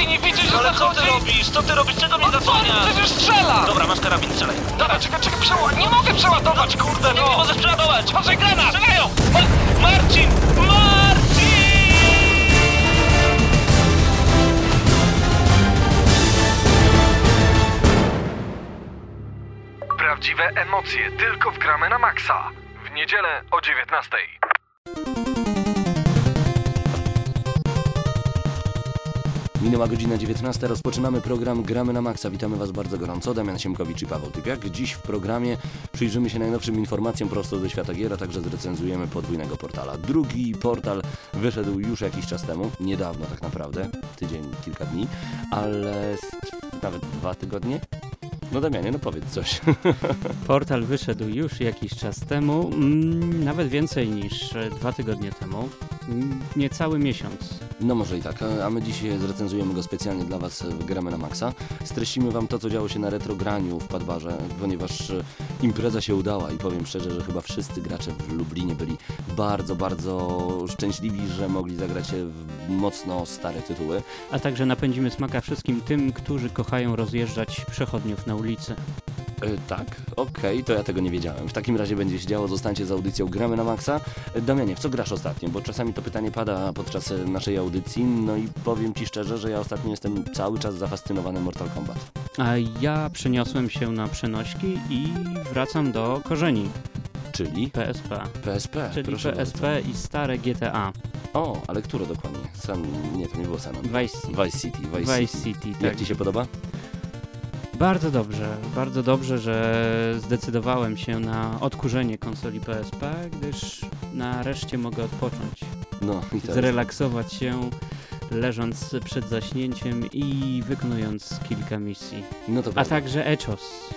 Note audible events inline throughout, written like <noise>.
dalej nie widzisz, że Ale co zachodzi? ty robisz? Co ty robisz? Czego mnie No co? zasłaniasz? Przecież strzela! Dobra, masz karabin, strzelaj. Dobra, czekaj, czekaj, przeła... Nie mogę przeładować, kurde, Nie, nie no! możesz przeładować! Patrzaj, granat! Strzelają! Ma Marcin! Marcin! Prawdziwe emocje tylko w gramy na maksa. W niedzielę o 19. Minęła godzina 19, rozpoczynamy program Gramy na Maxa. Witamy Was bardzo gorąco, Damian Siemkowicz i Paweł Typiak. Dziś w programie przyjrzymy się najnowszym informacjom prosto ze świata gier, a także zrecenzujemy podwójnego portala. Drugi portal wyszedł już jakiś czas temu, niedawno tak naprawdę, tydzień, kilka dni, ale nawet dwa tygodnie. No Damianie, no powiedz coś. <laughs> Portal wyszedł już jakiś czas temu, mm, nawet więcej niż e, dwa tygodnie temu, mm, niecały miesiąc. No może i tak, a my dzisiaj zrecenzujemy go specjalnie dla Was w Gramy na Maxa. Streścimy Wam to, co działo się na retrograniu w Padbarze, ponieważ e, impreza się udała i powiem szczerze, że chyba wszyscy gracze w Lublinie byli bardzo, bardzo szczęśliwi, że mogli zagrać w mocno stare tytuły. A także napędzimy smaka wszystkim tym, którzy kochają rozjeżdżać przechodniów na ulicy. E, tak, okej, to ja tego nie wiedziałem. W takim razie będzie się działo, zostańcie z audycją Gramy na Maxa. E, Damianie, w co grasz ostatnio? Bo czasami to pytanie pada podczas e, naszej audycji, no i powiem Ci szczerze, że ja ostatnio jestem cały czas zafascynowany Mortal Kombat. A ja przeniosłem się na przenośki i wracam do korzeni Czyli PSP. PSP. Czyli proszę PSP i stare GTA. bardzo. O, ale które dokładnie? San... Nie, to nie było San Andreas. Vice City. Vice City. Vice, Vice City. City, Jak tak. Ci się podoba? Bardzo dobrze, bardzo dobrze, że zdecydowałem się na odkurzenie konsoli PSP, gdyż nareszcie mogę odpocząć, No i to zrelaksować się, leżąc przed zaśnięciem i wykonując kilka misji. No to A także Echos,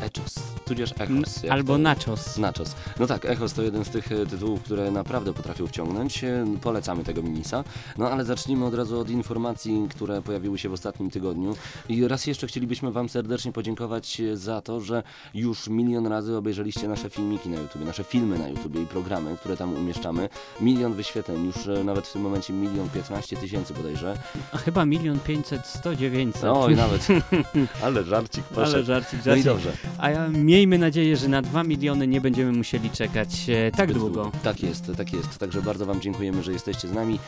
Echos, tudzież N- Echos. albo to- Nachos. Nachos. No tak, Echos to jeden z tych e, tytułów, które naprawdę potrafią wciągnąć. E, Polecamy tego minisa. No ale zacznijmy od razu od informacji, które pojawiły się w ostatnim tygodniu. I raz jeszcze chcielibyśmy Wam serdecznie podziękować e, za to, że już milion razy obejrzeliście nasze filmiki na YouTube, nasze filmy na YouTube i programy, które tam umieszczamy. Milion wyświetleń, już nawet w tym momencie milion piętnaście tysięcy bodajże. A chyba milion pięćset, sto dziewięćset. Oj, nawet. <laughs> ale żarcik poszedł. Ale żarcik, No i żarcik. dobrze. A ja, miejmy nadzieję, że na 2 miliony nie będziemy musieli czekać e, tak długo. Tak jest, tak jest. Także bardzo Wam dziękujemy, że jesteście z nami.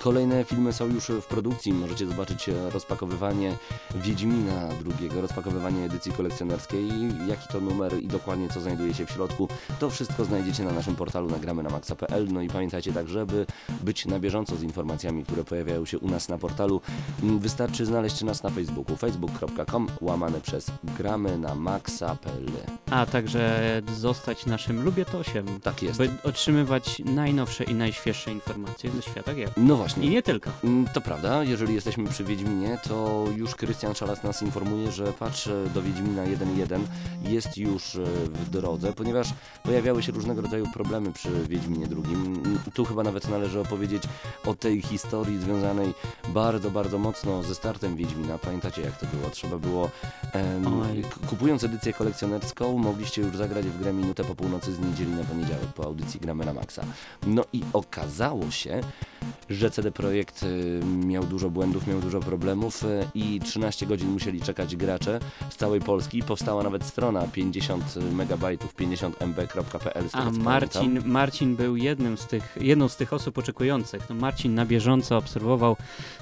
Kolejne filmy są już w produkcji. Możecie zobaczyć e, rozpakowywanie Wiedźmina drugiego, rozpakowywanie edycji kolekcjonerskiej, jaki to numer i dokładnie co znajduje się w środku. To wszystko znajdziecie na naszym portalu nagramy na maxa.pl. No i pamiętajcie tak, żeby być na bieżąco z informacjami, które pojawiają się u nas na portalu, wystarczy znaleźć nas na Facebooku facebook.com łamane przez gramy na maxa.pl. A także zostać naszym Lubietosiem, Tak jest. by otrzymywać najnowsze i najświeższe informacje ze świata gier. No właśnie. I nie tylko. Mm, To prawda, jeżeli jesteśmy przy Wiedźminie, to już Krystian Szalas nas informuje, że patrz e, do Wiedźmina 1.1 jest już e, w drodze, ponieważ pojawiały się różnego rodzaju problemy przy Wiedźminie drugim. Mm, Tu chyba nawet należy opowiedzieć o tej historii związanej bardzo, bardzo mocno ze startem Wiedźmina. Pamiętacie jak to było? Trzeba było, em, kupując edycję kolekcjonerską, mogliście już zagrać w grę minutę po północy z niedzieli na poniedziałek po audycji Gramy na Maxa. No i okazało się, że CD Projekt y, miał dużo błędów, miał dużo problemów y, i 13 godzin musieli czekać gracze z całej Polski. Powstała nawet strona 50 megabajtów, 50mb.pl. z tego, A Marcin, pamiętam. Marcin był jednym z tych, jedną z tych osób oczekujących. No Marcin na bieżąco obserwował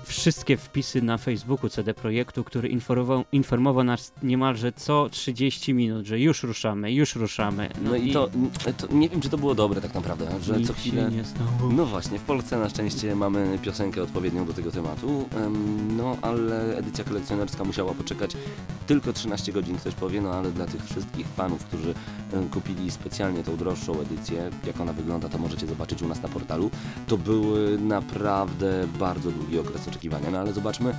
wszystkie wpisy na Facebooku CD Projektu, który informował, informował nas niemalże co 30 minut, że już ruszamy, już ruszamy. No i to, to nie wiem, czy to było dobre tak naprawdę, że co chwilę... No właśnie, w Polsce na szczęście mamy piosenkę odpowiednią do tego tematu, em, no ale edycja kolekcjonerska musiała poczekać tylko 13 godzin, ktoś powie, no ale dla tych wszystkich fanów, którzy em, kupili specjalnie tą droższą edycję, jak ona wygląda, to możecie zobaczyć u nas na portalu, to był e, naprawdę bardzo długi okres oczekiwania, no ale zobaczmy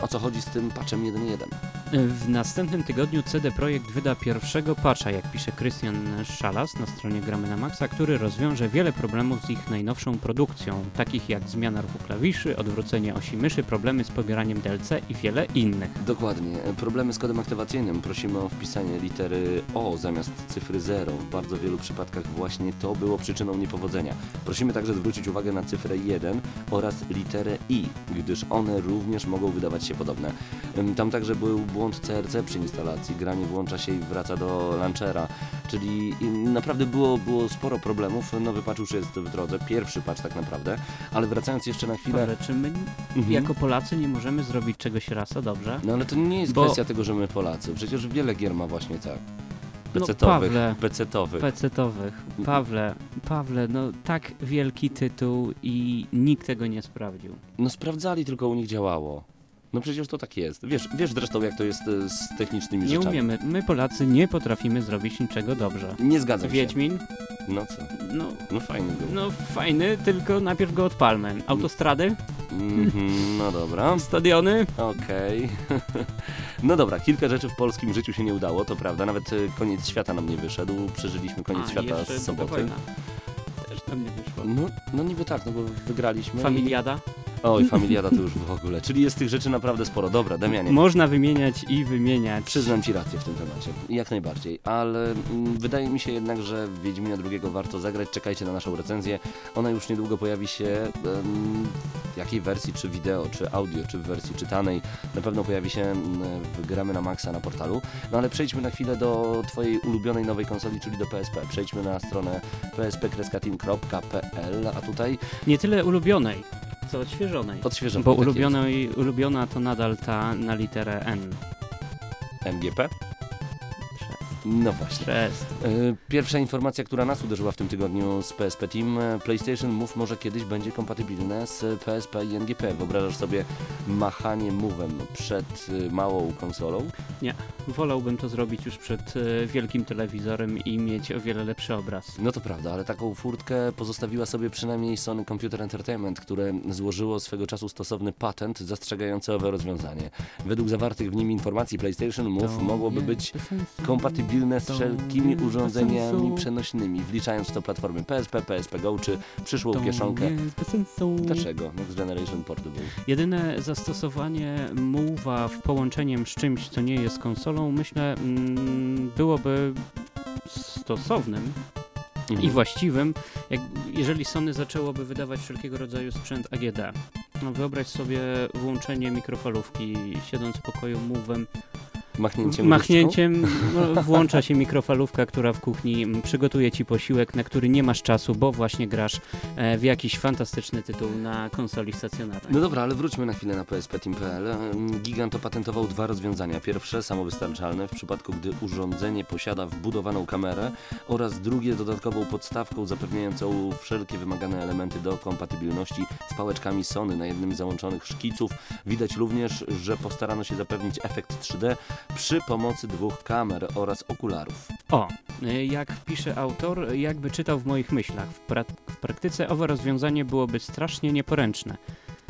o co chodzi z tym patchem 1.1. W następnym tygodniu CD Projekt wyda pierwszego patcha, jak pisze Christian Schalas na stronie Gramy na Maxa, który rozwiąże wiele problemów z ich najnowszą produkcją, takich jak zmiana ruchu klawiszy, odwrócenie osi myszy, problemy z pobieraniem DLC i wiele innych. Dokładnie. Problemy z kodem aktywacyjnym. Prosimy o wpisanie litery O zamiast cyfry 0. W bardzo wielu przypadkach właśnie to było przyczyną niepowodzenia. Prosimy także zwrócić uwagę na cyfrę 1 oraz literę I, gdyż one również mogą wydawać się podobne. Tam także był błąd CRC przy instalacji. Gra nie włącza się i wraca do launchera. Czyli naprawdę było, było sporo problemów. Nowy patch już jest w drodze. Pierwszy patch tak naprawdę. Ale wracając jeszcze na chwilę... Ale czy my Mhm. jako Polacy nie możemy zrobić czegoś raz, a dobrze? No ale to nie jest Bo- kwestia tego, że my Polacy. Przecież wiele gier ma właśnie tak. No, Pecetowych, Pawle. pecetowych. PC-towych. Pawle, Pawle, no tak wielki tytuł i nikt tego nie sprawdził. No sprawdzali, tylko u nich działało. No przecież to tak jest. Wiesz, wiesz zresztą jak to jest e, z technicznymi Nie rzeczami. umiemy, my Polacy nie potrafimy zrobić niczego dobrze. Nie zgadzam się. Wiedźmin, No co? no, No fajny był. no fajny, tylko najpierw go odpalmy. Autostrady, Mhm, no dobra. <laughs> stadiony, Okej. <laughs> no dobra, kilka rzeczy w polskim życiu się nie udało, to prawda. Nawet e, koniec świata nam nie wyszedł. Przeżyliśmy koniec a, świata z soboty. Też tam nie wyszło. No, no niby tak, no bo wygraliśmy. Familiada. Oj, familiada to już w ogóle. Czyli jest tych rzeczy naprawdę sporo. Dobra, Damianie. Można wymieniać i wymieniać. Przyznam Ci rację w tym temacie, jak najbardziej, ale mm, wydaje mi się jednak, że Wiedźmina drugiego warto zagrać, czekajcie na naszą recenzję, ona już niedługo pojawi się em, w jakiej wersji, czy wideo, czy audio, czy w wersji czytanej, na pewno pojawi się mm, w Gramy na Maxa na portalu, no ale przejdźmy na chwilę do Twojej ulubionej nowej konsoli, czyli do PSP, przejdźmy na stronę psp-team.pl, a tutaj Nie tyle ulubionej, co odświeżonej. odświeżamy. Bo tak jest. ulubionej, ulubiona to nadal ta na literę N. MGP? No właśnie. Przez. E, Pierwsza informacja, która nas uderzyła w tym tygodniu z PSP Team, e, PlayStation Move może kiedyś będzie kompatybilne z PSP i NGP. Wyobrażasz sobie machanie Move'em przed e, małą konsolą? Wolałbym to zrobić już przed wielkim telewizorem i mieć o wiele lepszy obraz. No to prawda, ale taką furtkę pozostawiła sobie przynajmniej Sony Computer Entertainment, które złożyło swego czasu stosowny patent zastrzegający owe rozwiązanie. Według zawartych w nim informacji PlayStation Move mogłoby być kompatybilne z To wszelkimi urządzeniami przenośnymi, wliczając w to platformy PSP, PSP Go czy przyszłą kieszonkę. Dlaczego? Next Generation Portable. Jedyne zastosowanie Move'a w połączeniem z czymś, co nie jest konsolą, myślę, mm, byłoby stosownym Mhm. i właściwym, jak, jeżeli Sony zaczęłoby wydawać wszelkiego rodzaju sprzęt AGD. No, wyobraź sobie włączenie mikrofalówki, siedząc w pokoju Move'em, Machnięciem Machnięciem <laughs> no, włącza się mikrofalówka, która w kuchni przygotuje ci posiłek, na który nie masz czasu, bo właśnie grasz e, w jakiś fantastyczny tytuł na konsoli stacjonarnej. No dobra, ale wróćmy na chwilę na PSP.pl. Gigant opatentował dwa rozwiązania. Pierwsze, samowystarczalne w przypadku, gdy urządzenie posiada wbudowaną kamerę oraz drugie, dodatkową podstawką zapewniającą wszelkie wymagane elementy do kompatybilności z pałeczkami Sony. Na jednym z załączonych szkiców widać również, że postarano się zapewnić efekt 3D przy pomocy dwóch kamer oraz okularów. O, e, jak pisze autor, jakby czytał w moich myślach. W, w praktyce owe rozwiązanie byłoby strasznie nieporęczne.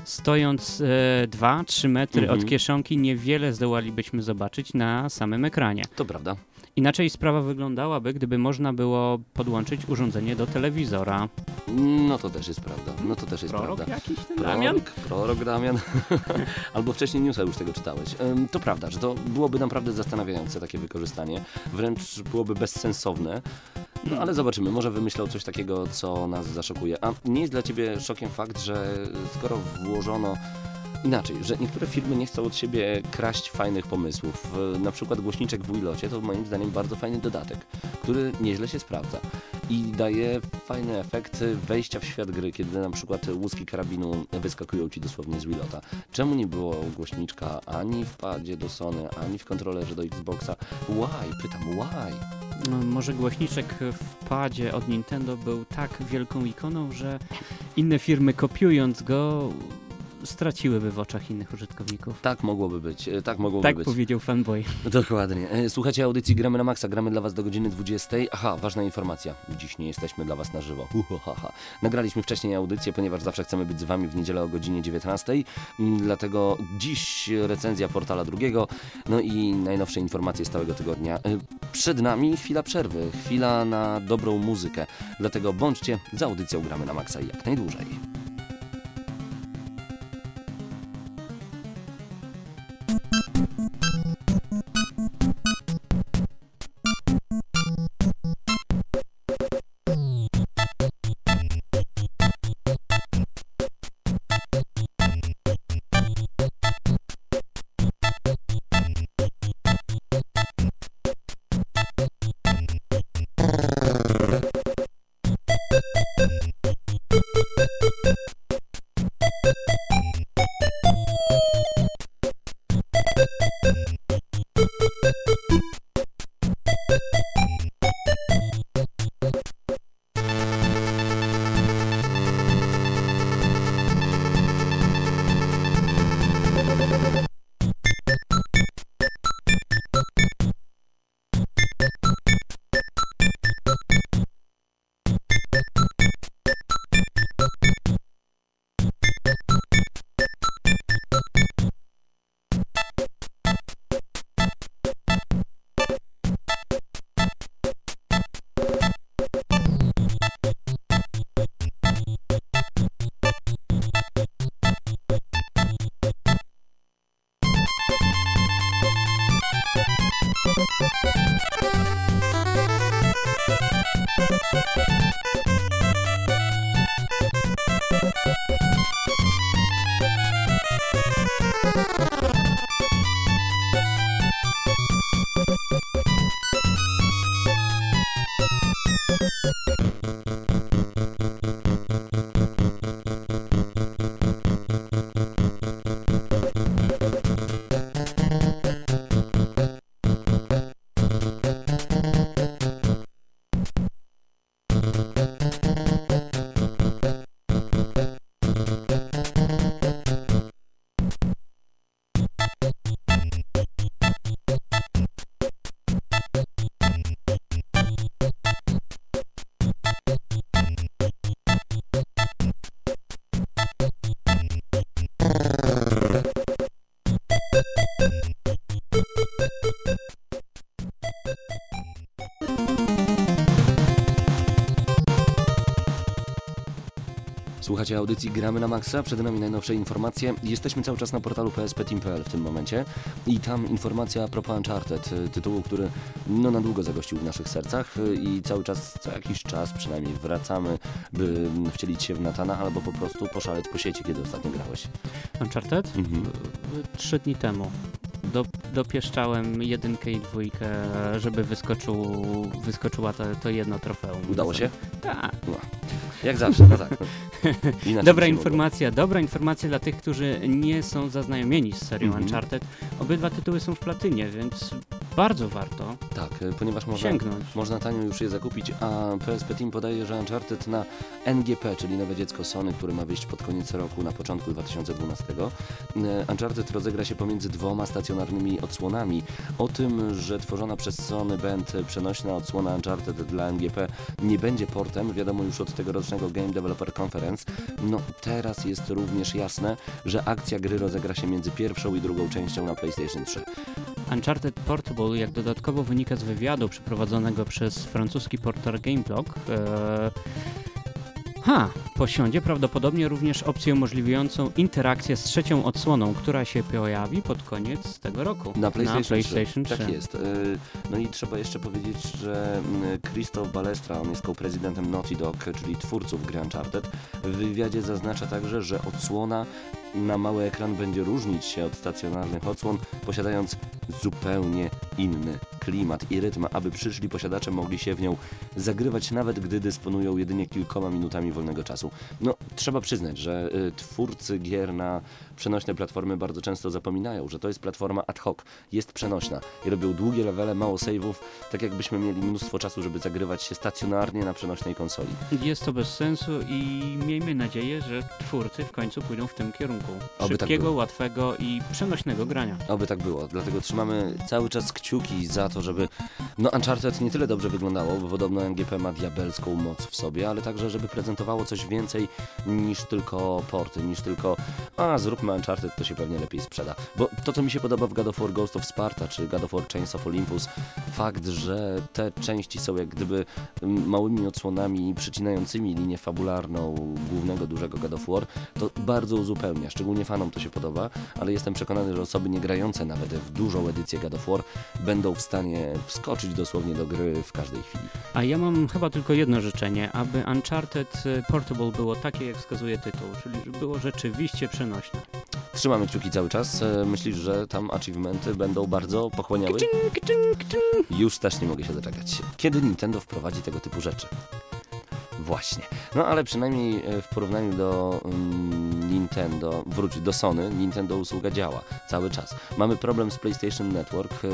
Stojąc 2-3 metry Mhm. od kieszonki, niewiele zdołalibyśmy zobaczyć na samym ekranie. To prawda. Inaczej sprawa wyglądałaby, gdyby można było podłączyć urządzenie do telewizora. No to też jest prawda. No to też jest Prorok prawda. jakiś ten Prorok, Damian? prorok Damian. <laughs> Albo wcześniej newsa już tego czytałeś. To prawda, że to byłoby naprawdę zastanawiające takie wykorzystanie. Wręcz byłoby bezsensowne. No ale zobaczymy, może wymyślał coś takiego, co nas zaszokuje. A nie jest dla Ciebie szokiem fakt, że skoro włożono Inaczej, że niektóre firmy nie chcą od siebie kraść fajnych pomysłów. Na przykład głośniczek w Wilocie to moim zdaniem bardzo fajny dodatek, który nieźle się sprawdza i daje fajny efekt wejścia w świat gry, kiedy na przykład łuski karabinu wyskakują Ci dosłownie z Wilota. Czemu nie było głośniczka ani w padzie do Sony, ani w kontrolerze do Xboxa? Why? Pytam, why? No, może głośniczek w padzie od Nintendo był tak wielką ikoną, że inne firmy kopiując go straciłyby w oczach innych użytkowników. Tak mogłoby być, e, tak mogłoby Tak być. powiedział fanboy. <laughs> Dokładnie. E, Słuchajcie audycji Gramy na Maxa, gramy dla Was do godziny 20. Aha, ważna informacja. Dziś nie jesteśmy dla Was na żywo. Uhohaha. Nagraliśmy wcześniej audycję, ponieważ zawsze chcemy być z Wami w niedzielę o godzinie 19. Mm, Dlatego dziś recenzja portala drugiego, no i najnowsze informacje z całego tygodnia. E, Przed nami chwila przerwy, chwila na dobrą muzykę. Dlatego bądźcie za audycją Gramy na Maxa jak najdłużej. Słuchacie audycji Gramy na Maxa, przed nami najnowsze informacje. Jesteśmy cały czas na portalu psp.team.pl w tym momencie i tam informacja a propos Uncharted, y, tytułu, który no na długo zagościł w naszych sercach y, i cały czas, co jakiś czas przynajmniej wracamy, by mm, wcielić się w Natana albo po prostu poszaleć po sieci, kiedy ostatnio grałeś. Uncharted? Mhm. Trzy dni temu. Do, dopieszczałem jedynkę i dwójkę, żeby wyskoczył, wyskoczyła to, to jedno trofeum. Udało się? Tak. No. Jak zawsze, no tak. <laughs> Inaczej Dobra informacja, dobra informacja dla tych, którzy nie są zaznajomieni z serią Mhm. Uncharted. Obydwa tytuły są w platynie, więc bardzo warto Tak, y, ponieważ można, sięgnąć. można tanio już je zakupić, a PSP Team podaje, że Uncharted na NGP, czyli nowe dziecko Sony, które ma wyjść pod koniec roku, na początku 2012. y, Uncharted rozegra się pomiędzy dwoma stacjonarnymi odsłonami. O tym, że tworzona przez Sony Band przenośna odsłona Uncharted dla NGP nie będzie portem, wiadomo już od tegorocznego Game Developer Conference. No teraz jest również jasne, że akcja gry rozegra się między pierwszą i drugą częścią na PlayStation 3. Uncharted Portable, jak dodatkowo wynika z wywiadu przeprowadzonego przez francuski portal Gameblog, e... Ha, posiądzie prawdopodobnie również opcję umożliwiającą interakcję z trzecią odsłoną, która się pojawi pod koniec tego roku. Na PlayStation, PlayStation 3. 3. Tak jest. Y, No i trzeba jeszcze powiedzieć, że mm, Christoph Balestra, on jest co-prezydentem Naughty Dog, czyli twórców gry Uncharted, w wywiadzie zaznacza także, że odsłona na mały ekran będzie różnić się od stacjonarnych odsłon, posiadając zupełnie inny klimat i rytm, aby przyszli posiadacze mogli się w nią zagrywać nawet gdy dysponują jedynie kilkoma minutami wolnego czasu. No, trzeba przyznać, że y, twórcy gier na przenośne platformy bardzo często zapominają, że to jest platforma ad hoc, jest przenośna i robią długie levele, mało save'ów, tak jakbyśmy mieli mnóstwo czasu, żeby zagrywać się stacjonarnie na przenośnej konsoli. Jest to bez sensu i miejmy nadzieję, że twórcy w końcu pójdą w tym kierunku. Oby tak Szybkiego, było. łatwego i przenośnego grania. Oby tak było, dlatego trzymamy cały czas kciuki za to, żeby no Uncharted nie tyle dobrze wyglądało, bo podobno MGP ma diabelską moc w sobie, ale także żeby prezentowało coś więcej niż tylko porty, niż tylko a zróbmy Uncharted, to się pewnie lepiej sprzeda. Bo to, co mi się podoba w God of War Ghost of Sparta, czy God of War Chains of Olympus, fakt, że te części są jak gdyby mm, małymi odsłonami przycinającymi linię fabularną głównego dużego God of War, to bardzo uzupełnia, szczególnie fanom to się podoba, ale jestem przekonany, że osoby nie grające nawet w dużą edycję God of War będą w stanie wskoczyć dosłownie do gry w każdej chwili. A ja mam chyba tylko jedno życzenie, aby Uncharted y, Portable było takie, jak wskazuje tytuł, czyli było rzeczywiście przenośne. Trzymamy kciuki cały czas. E, Myślisz, że tam achievementy będą bardzo pochłaniały? Już też nie mogę się doczekać. Kiedy Nintendo wprowadzi tego typu rzeczy? Właśnie. No ale przynajmniej e, w porównaniu do mm, Nintendo, wróć do Sony, Nintendo usługa działa cały czas. Mamy problem z PlayStation Network, e,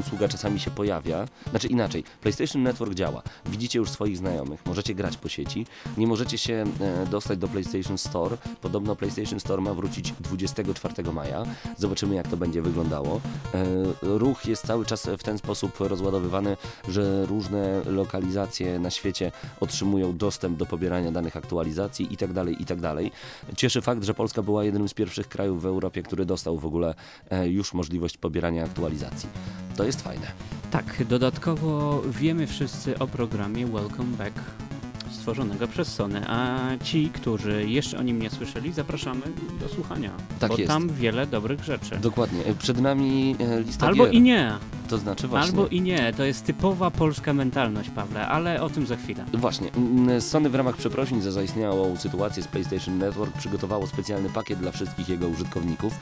usługa czasami się pojawia. Znaczy inaczej, PlayStation Network działa. Widzicie już swoich znajomych, możecie grać po sieci, nie możecie się e, dostać do PlayStation Store. Podobno PlayStation Store ma wrócić 24 maja. Zobaczymy jak to będzie wyglądało. E, ruch jest cały czas w ten sposób rozładowywany, że różne lokalizacje na świecie otrzymują dostęp do pobierania danych aktualizacji itd. itd. Cieszy fakt, że Polska była jednym z pierwszych krajów w Europie, który dostał w ogóle e, już możliwość pobierania aktualizacji. To jest fajne. Tak, dodatkowo wiemy wszyscy o programie Welcome Back stworzonego przez Sony, a ci, którzy jeszcze o nim nie słyszeli, zapraszamy do słuchania, Tak bo jest. tam wiele dobrych rzeczy. Dokładnie. E, Przed nami e, lista Albo gier. i nie, To znaczy właśnie. albo i nie, to jest typowa polska mentalność, Pawle, ale o tym za chwilę. Właśnie. Mm, Sony w ramach przeprosin za zaistniałą sytuację z PlayStation Network przygotowało specjalny pakiet dla wszystkich jego użytkowników.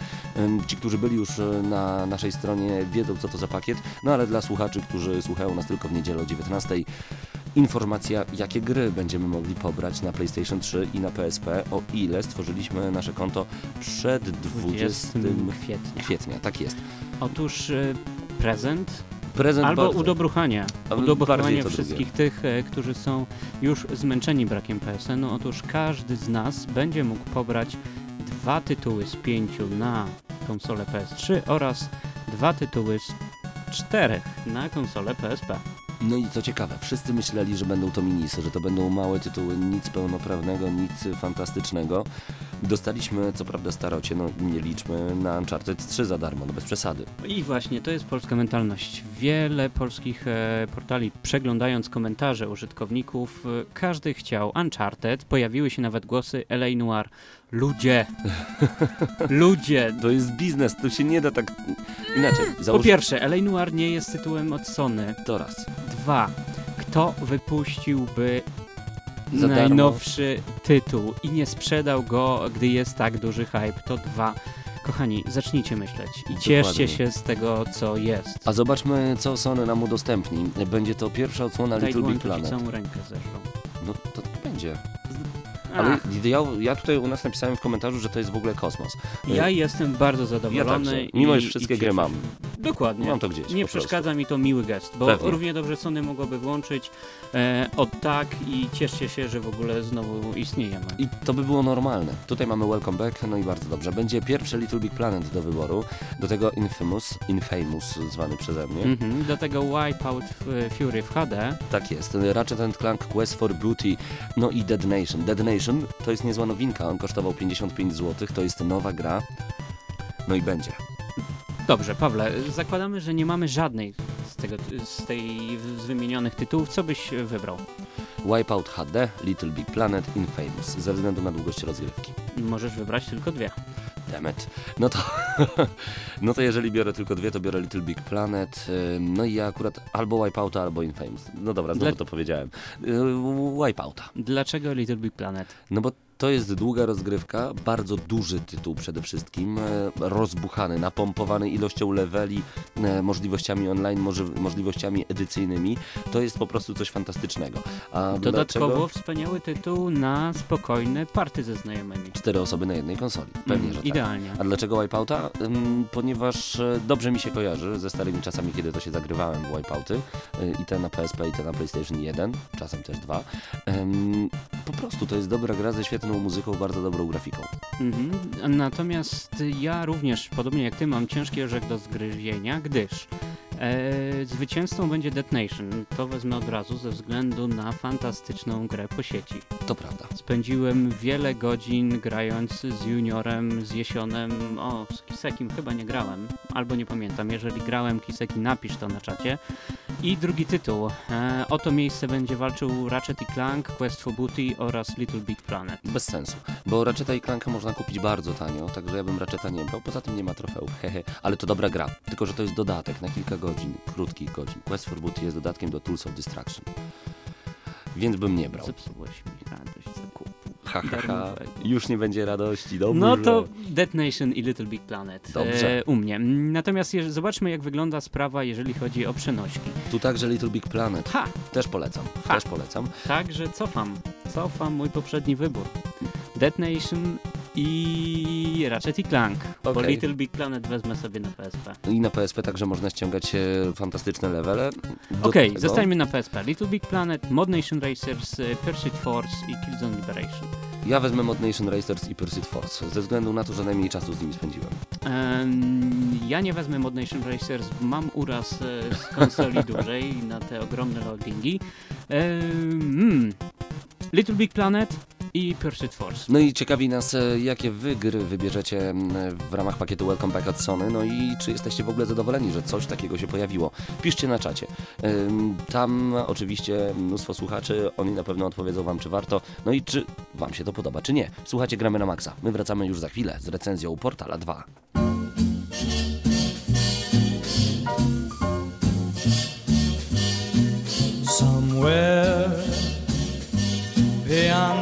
Ci, którzy byli już na naszej stronie wiedzą co to za pakiet, no ale dla słuchaczy, którzy słuchają nas tylko w niedzielę o 19 informacja, jakie gry będziemy mogli pobrać na PlayStation 3 i na PSP, o ile stworzyliśmy nasze konto przed 20 kwietnia. kwietnia. Tak jest. Otóż y, prezent Prezent albo bardzo. udobruchanie. Udobruchanie wszystkich tych, e, którzy są już zmęczeni brakiem PSN-u. Otóż każdy z nas będzie mógł pobrać dwa tytuły z pięciu na konsolę PS3 oraz dwa tytuły z czterech na konsolę PSP. No i co ciekawe, wszyscy myśleli, że będą to minisy, że to będą małe tytuły, nic pełnoprawnego, nic fantastycznego. Dostaliśmy, co prawda starocie, no nie liczmy, na Uncharted 3 za darmo, no bez przesady. I właśnie to jest polska mentalność. Wiele polskich e, portali, przeglądając komentarze użytkowników, e, każdy chciał Uncharted. Pojawiły się nawet głosy LA Noir. Ludzie! <laughs> Ludzie! To jest biznes, to się nie da tak inaczej. Po Załóż pierwsze, LA Noir nie jest tytułem od Sony. to raz. Dwa, kto wypuściłby Za darmo. najnowszy tytuł i nie sprzedał go, gdy jest tak duży hype? To dwa. Kochani, zacznijcie myśleć i cieszcie Dokładnie. się z tego, co jest. A zobaczmy, co Sony nam udostępni. Będzie to pierwsza odsłona Daj Little Big Planet. całą rękę zeszłą. No to będzie. Ale ja, ja tutaj u nas napisałem w komentarzu, że to jest w ogóle kosmos. ja jestem bardzo Ja zadowolony. także, mimo iż wszystkie i gry mam. Dokładnie. Mam to gdzieś. Nie po prostu. przeszkadza mi to miły gest, bo Pewnie. równie dobrze Sony mogłoby włączyć e, od tak i cieszcie się, że w ogóle znowu istniejemy. I to by było normalne. Tutaj mamy Welcome Back, no i bardzo dobrze. Będzie pierwszy Little Big Planet do wyboru. Do tego Infamous, Infamous zwany przeze mnie. Mhm, do tego Wipeout e, Fury w HD. Tak jest. Ratchet Clank Quest for Booty, no i Dead Nation. Dead Nation to jest niezła nowinka, on kosztował 55 zł, to jest nowa gra. No i będzie. Dobrze, Pawle, zakładamy, że nie mamy żadnej z, tego, z tej z wymienionych tytułów. Co byś wybrał? Wipeout HD, Little Big Planet, Infamous, ze względu na długość rozgrywki. Możesz wybrać tylko dwie. Demet. No to, <laughs> no to jeżeli biorę tylko dwie, to biorę Little Big Planet. y, No i ja akurat albo Wipeouta, albo Infamous. No dobra, znowu Dla- to powiedziałem. Y, Wipeouta. Dlaczego Little Big Planet? No bo to jest długa rozgrywka, bardzo duży tytuł przede wszystkim, e, rozbuchany, napompowany ilością leveli, e, możliwościami online, możliwościami edycyjnymi. To jest po prostu coś fantastycznego. A Dodatkowo dlaczego? wspaniały tytuł na spokojne party ze znajomymi. Cztery osoby na jednej konsoli. Pewnie, Mm, że tak. Idealnie. A dlaczego Wipeouta? Ym, Ponieważ e, dobrze mi się kojarzy ze starymi czasami, kiedy to się zagrywałem w Wipeouty. I te na PSP, i te na PlayStation 1, czasem też 2. Ym, Po prostu to jest dobra gra ze świetną muzyką, bardzo dobrą grafiką. Mhm. Natomiast ja również, podobnie jak ty, mam ciężki orzech do zgryzienia, gdyż e, zwycięzcą będzie Dead Nation. To wezmę od razu ze względu na fantastyczną grę po sieci. To prawda. Spędziłem wiele godzin grając z Juniorem, z Jesionem, o, z Kisekim chyba nie grałem, albo nie pamiętam. Jeżeli grałem Kiseki, napisz to na czacie. I drugi tytuł. E, o to miejsce będzie walczył Ratchet i Clank, Quest for Booty oraz Little Big Planet. Bez sensu, bo Ratcheta i Clanka można kupić bardzo tanio, także ja bym Ratcheta nie brał, poza tym nie ma trofeów, hehe, ale to dobra gra, tylko że to jest dodatek na kilka godzin, krótkich godzin. Quest for Booty jest dodatkiem do Tools of Distraction, więc bym nie brał. Zepsułeś mi radość zakupu. Ha, ha, ha. Już nie będzie radości, dobrze. No to Dead Nation i Little Big Planet Dobrze. e, u mnie. Natomiast zobaczmy jak wygląda sprawa, jeżeli chodzi o przenośki. Tu także Little Big Planet, Ha! też polecam, Ha. też polecam. Także cofam. Cofam mój poprzedni wybór. Dead Nation i Ratchet i Clank. Bo Okej. Little Big Planet wezmę sobie na PSP. I na PSP także można ściągać e, fantastyczne levele. Okej, tego- zostańmy na PSP. Little Big Planet, Mod Nation Racers, e, Pursuit Force i Killzone Liberation. Ja wezmę Mod Nation Racers i Pursuit Force, ze względu na to, że najmniej czasu z nimi spędziłem. Em, ja nie wezmę Mod Nation Racers, mam uraz e, z konsoli <laughs> dużej na te ogromne loadingi. Mm, Little Big Planet i Pursuit Force. No i ciekawi nas, e, jakie wy gry wybierzecie w ramach pakietu Welcome Back od Sony, no i czy jesteście w ogóle zadowoleni, że coś takiego się pojawiło. Piszcie na czacie. Tam oczywiście mnóstwo słuchaczy, oni na pewno odpowiedzą wam, czy warto, no i czy wam się to podoba, czy nie. Słuchajcie, gramy na maksa. My wracamy już za chwilę z recenzją Portala 2. Somewhere beyond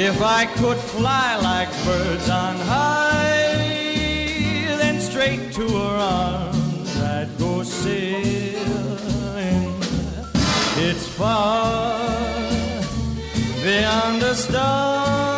If I could fly like birds on high, then straight to her arms I'd go sailing. It's far beyond a star,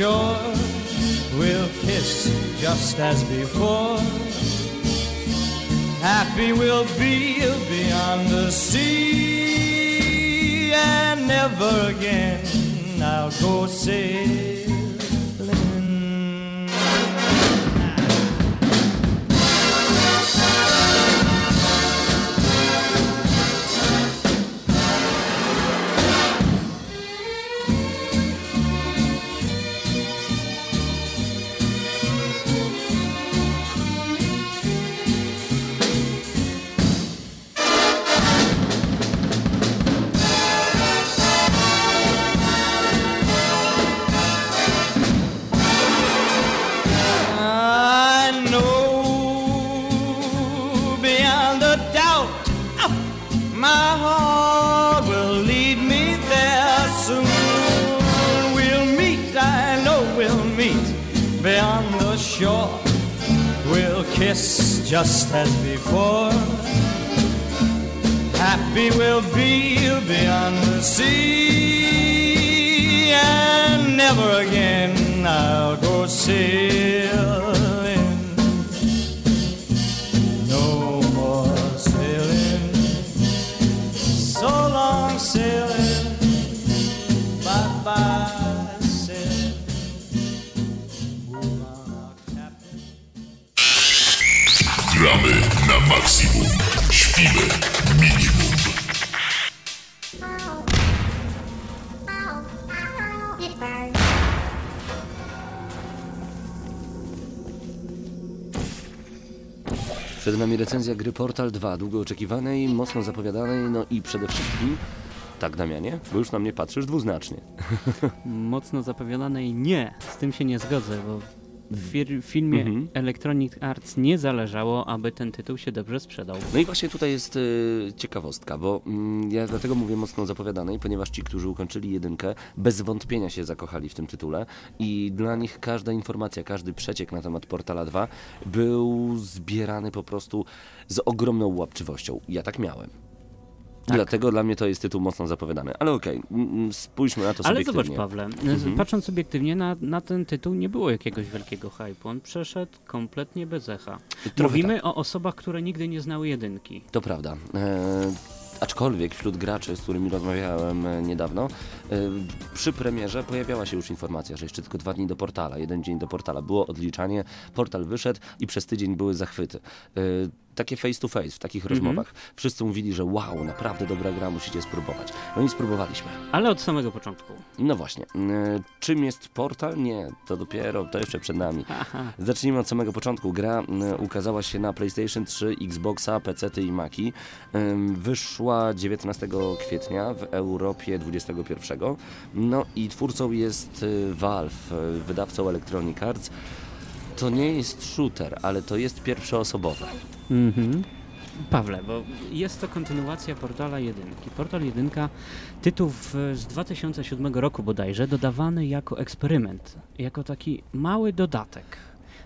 shore. We'll kiss just as before. Happy we'll be beyond the sea, and never again I'll go sailing. Just as before. Happy we'll be beyond the sea, and never again I'll go sailing. Nami recenzja gry Portal 2, długo oczekiwanej, mocno zapowiadanej, no i przede wszystkim... Tak, Damianie? Bo już na mnie patrzysz dwuznacznie. <laughs> Mocno zapowiadanej nie, z tym się nie zgodzę, bo fir- filmie Mhm. Electronic Arts nie zależało, aby ten tytuł się dobrze sprzedał. No i właśnie tutaj jest y, ciekawostka, bo mm, ja dlatego mówię mocno zapowiadanej, ponieważ ci, którzy ukończyli jedynkę, bez wątpienia się zakochali w tym tytule i dla nich każda informacja, każdy przeciek na temat Portala 2 był zbierany po prostu z ogromną łapczywością. Ja tak miałem. Dlatego dla mnie to jest tytuł mocno zapowiadany. Ale okej, mm, spójrzmy na to Ale subiektywnie. zobacz Pawle, Mhm. patrząc obiektywnie na, na ten tytuł nie było jakiegoś wielkiego hype'u, on przeszedł kompletnie bez echa. Trochę Mówimy tak. o osobach, które nigdy nie znały jedynki. To prawda. E, aczkolwiek wśród graczy, z którymi rozmawiałem e, niedawno, e, przy premierze pojawiała się już informacja, że jeszcze tylko dwa dni do portala, jeden dzień do portala. Było odliczanie, portal wyszedł i przez tydzień były zachwyty. E, takie face to face, w takich rozmowach. Wszyscy mówili, że wow, naprawdę dobra gra, musicie spróbować. No i spróbowaliśmy. Ale od samego początku. No właśnie. E, czym jest portal? Nie, to dopiero, to jeszcze przed nami. <laughs> Aha. Zacznijmy od samego początku. Gra y, ukazała się na PlayStation 3, Xboxa, PC i Maci. Ym, Wyszła 19 kwietnia w Europie 21. No i twórcą jest y, Valve, y, wydawcą Electronic Arts. To nie jest shooter, ale to jest pierwszoosobowe. Mhm. Pawle, bo jest to kontynuacja Portala 1. Portal 1, tytuł z 2007 roku bodajże, dodawany jako eksperyment, jako taki mały dodatek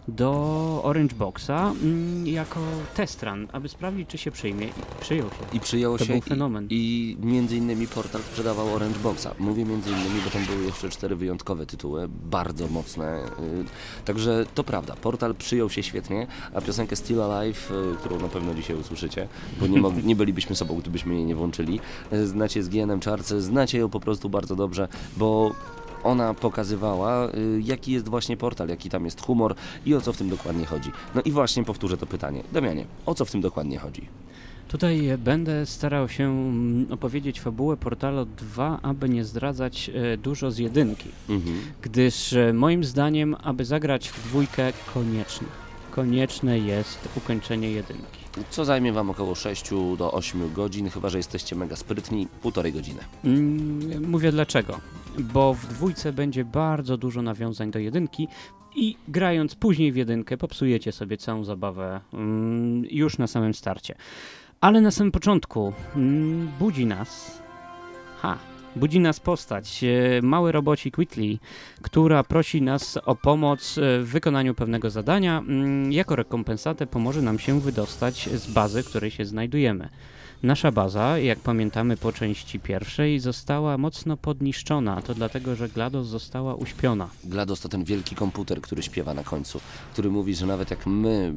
do Orange Boxa, mm, jako test run, aby sprawdzić, czy się przyjmie. I przyjął się. I przyjęło To się był fenomen. I, i między innymi portal sprzedawał Orange Boxa. Mówię między innymi, bo tam były jeszcze cztery wyjątkowe tytuły, bardzo mocne. y, Także to prawda, portal przyjął się świetnie, a piosenkę Still Alive, y, którą na pewno dzisiaj usłyszycie, bo nie, mog- <laughs> nie bylibyśmy sobą, gdybyśmy jej nie włączyli. y, Znacie z GNM Charts, znacie ją po prostu bardzo dobrze, bo ona pokazywała, y, jaki jest właśnie portal, jaki tam jest humor i o co w tym dokładnie chodzi. No i właśnie powtórzę to pytanie. Damianie, o co w tym dokładnie chodzi? Tutaj będę starał się mm, opowiedzieć fabułę Portalo 2, aby nie zdradzać e, dużo z jedynki. Mhm. gdyż e, moim zdaniem, aby zagrać w dwójkę, konieczne. Konieczne jest ukończenie jedynki. Co zajmie Wam około 6 do 8 godzin, chyba że jesteście mega sprytni, półtorej godziny. Mm, mówię dlaczego. Bo w dwójce będzie bardzo dużo nawiązań do jedynki i grając później w jedynkę popsujecie sobie całą zabawę mm, już na samym starcie. Ale na samym początku mm, budzi nas. Ha! Budzi nas postać, e, mały robocik Whitley, która prosi nas o pomoc w wykonaniu pewnego zadania. Mm, Jako rekompensatę pomoże nam się wydostać z bazy, w której się znajdujemy. Nasza baza, jak pamiętamy po części pierwszej, została mocno podniszczona. To dlatego, że GLaDOS została uśpiona. GLaDOS to ten wielki komputer, który śpiewa na końcu, który mówi, że nawet jak my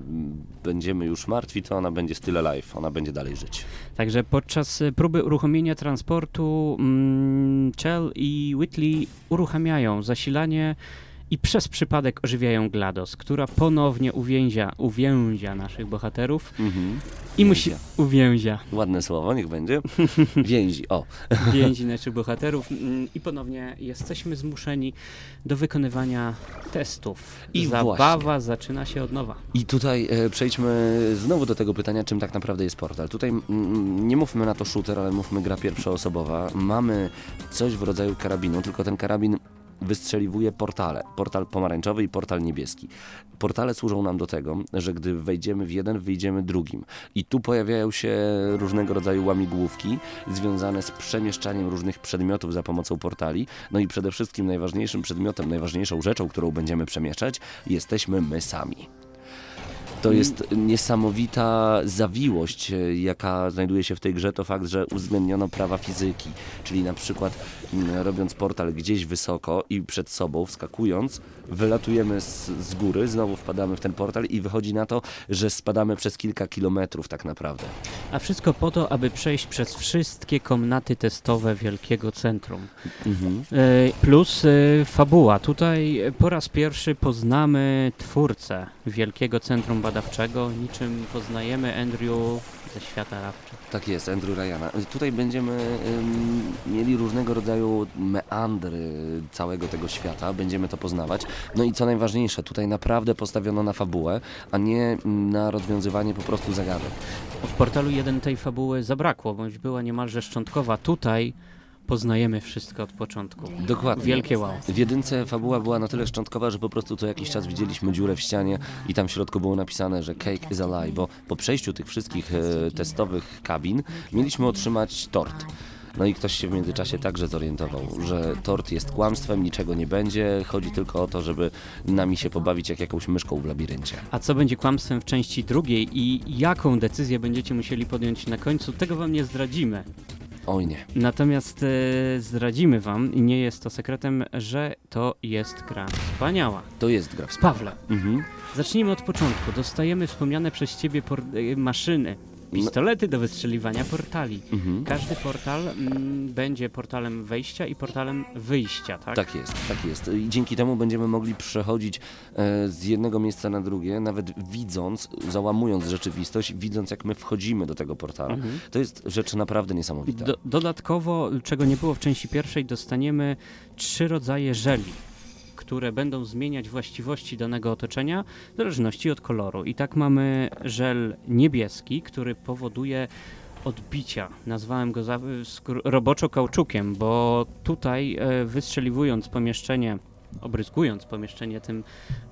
będziemy już martwi, to ona będzie still alive, ona będzie dalej żyć. Także podczas e, próby uruchomienia transportu mm, Chell i Whitley uruchamiają zasilanie i przez przypadek ożywiają GLaDOS, która ponownie uwięzia, uwięzia naszych bohaterów Mhm. i musi... Więzia. Uwięzia. Ładne słowo, niech będzie. <laughs> Więzi, o. więzi naszych bohaterów mm, i ponownie jesteśmy zmuszeni do wykonywania testów. I Zabawa właśnie. zaczyna się od nowa. I tutaj e, przejdźmy znowu do tego pytania, czym tak naprawdę jest portal. Tutaj mm, nie mówmy na to shooter, ale mówmy gra pierwszoosobowa. Mamy coś w rodzaju karabinu, tylko ten karabin wystrzeliwuje portale. Portal pomarańczowy i portal niebieski. Portale służą nam do tego, że gdy wejdziemy w jeden, wyjdziemy drugim. I tu pojawiają się różnego rodzaju łamigłówki związane z przemieszczaniem różnych przedmiotów za pomocą portali. No i przede wszystkim najważniejszym przedmiotem, najważniejszą rzeczą, którą będziemy przemieszczać, jesteśmy my sami. To jest niesamowita zawiłość, jaka znajduje się w tej grze, to fakt, że uwzględniono prawa fizyki, czyli na przykład mm, robiąc portal gdzieś wysoko i przed sobą wskakując, wylatujemy z, z góry, znowu wpadamy w ten portal i wychodzi na to, że spadamy przez kilka kilometrów tak naprawdę. A wszystko po to, aby przejść przez wszystkie komnaty testowe wielkiego centrum. Mhm. E, Plus e, fabuła. Tutaj po raz pierwszy poznamy twórcę Wielkiego Centrum Badawczego, niczym poznajemy Andrew ze świata Rapture. Tak jest, Andrew Ryana. Tutaj będziemy mieli różnego rodzaju meandry całego tego świata, będziemy to poznawać. No i co najważniejsze, tutaj naprawdę postawiono na fabułę, a nie na rozwiązywanie po prostu zagadek. W portalu 1 tej fabuły zabrakło, bądź była niemalże szczątkowa. Tutaj poznajemy wszystko od początku. Dokładnie. Wielkie wow. W jedynce fabuła była na tyle szczątkowa, że po prostu co jakiś czas widzieliśmy dziurę w ścianie i tam w środku było napisane, że cake is a lie, bo po przejściu tych wszystkich e, testowych kabin mieliśmy otrzymać tort. No i ktoś się w międzyczasie także zorientował, że tort jest kłamstwem, niczego nie będzie, chodzi tylko o to, żeby nami się pobawić jak jakąś myszką w labiryncie. A co będzie kłamstwem w części drugiej i jaką decyzję będziecie musieli podjąć na końcu, tego wam nie zdradzimy. Oj nie. Natomiast e, zdradzimy wam, i nie jest to sekretem, że to jest gra wspaniała. To jest gra wspaniała. Pawle, Mhm. zacznijmy od początku. Dostajemy wspomniane przez ciebie e, maszyny, pistolety do wystrzeliwania portali. Mhm. Każdy portal mm, będzie portalem wejścia i portalem wyjścia, tak? Tak jest, tak jest. I dzięki temu będziemy mogli przechodzić e, z jednego miejsca na drugie, nawet widząc, załamując rzeczywistość, widząc jak my wchodzimy do tego portala. Mhm. To jest rzecz naprawdę niesamowita. Do, dodatkowo, czego nie było w części pierwszej, dostaniemy trzy rodzaje żeli, które będą zmieniać właściwości danego otoczenia w zależności od koloru. I tak mamy żel niebieski, który powoduje odbicia. Nazwałem go roboczo kauczukiem, bo tutaj e, wystrzeliwując pomieszczenie, obryzgując pomieszczenie tym,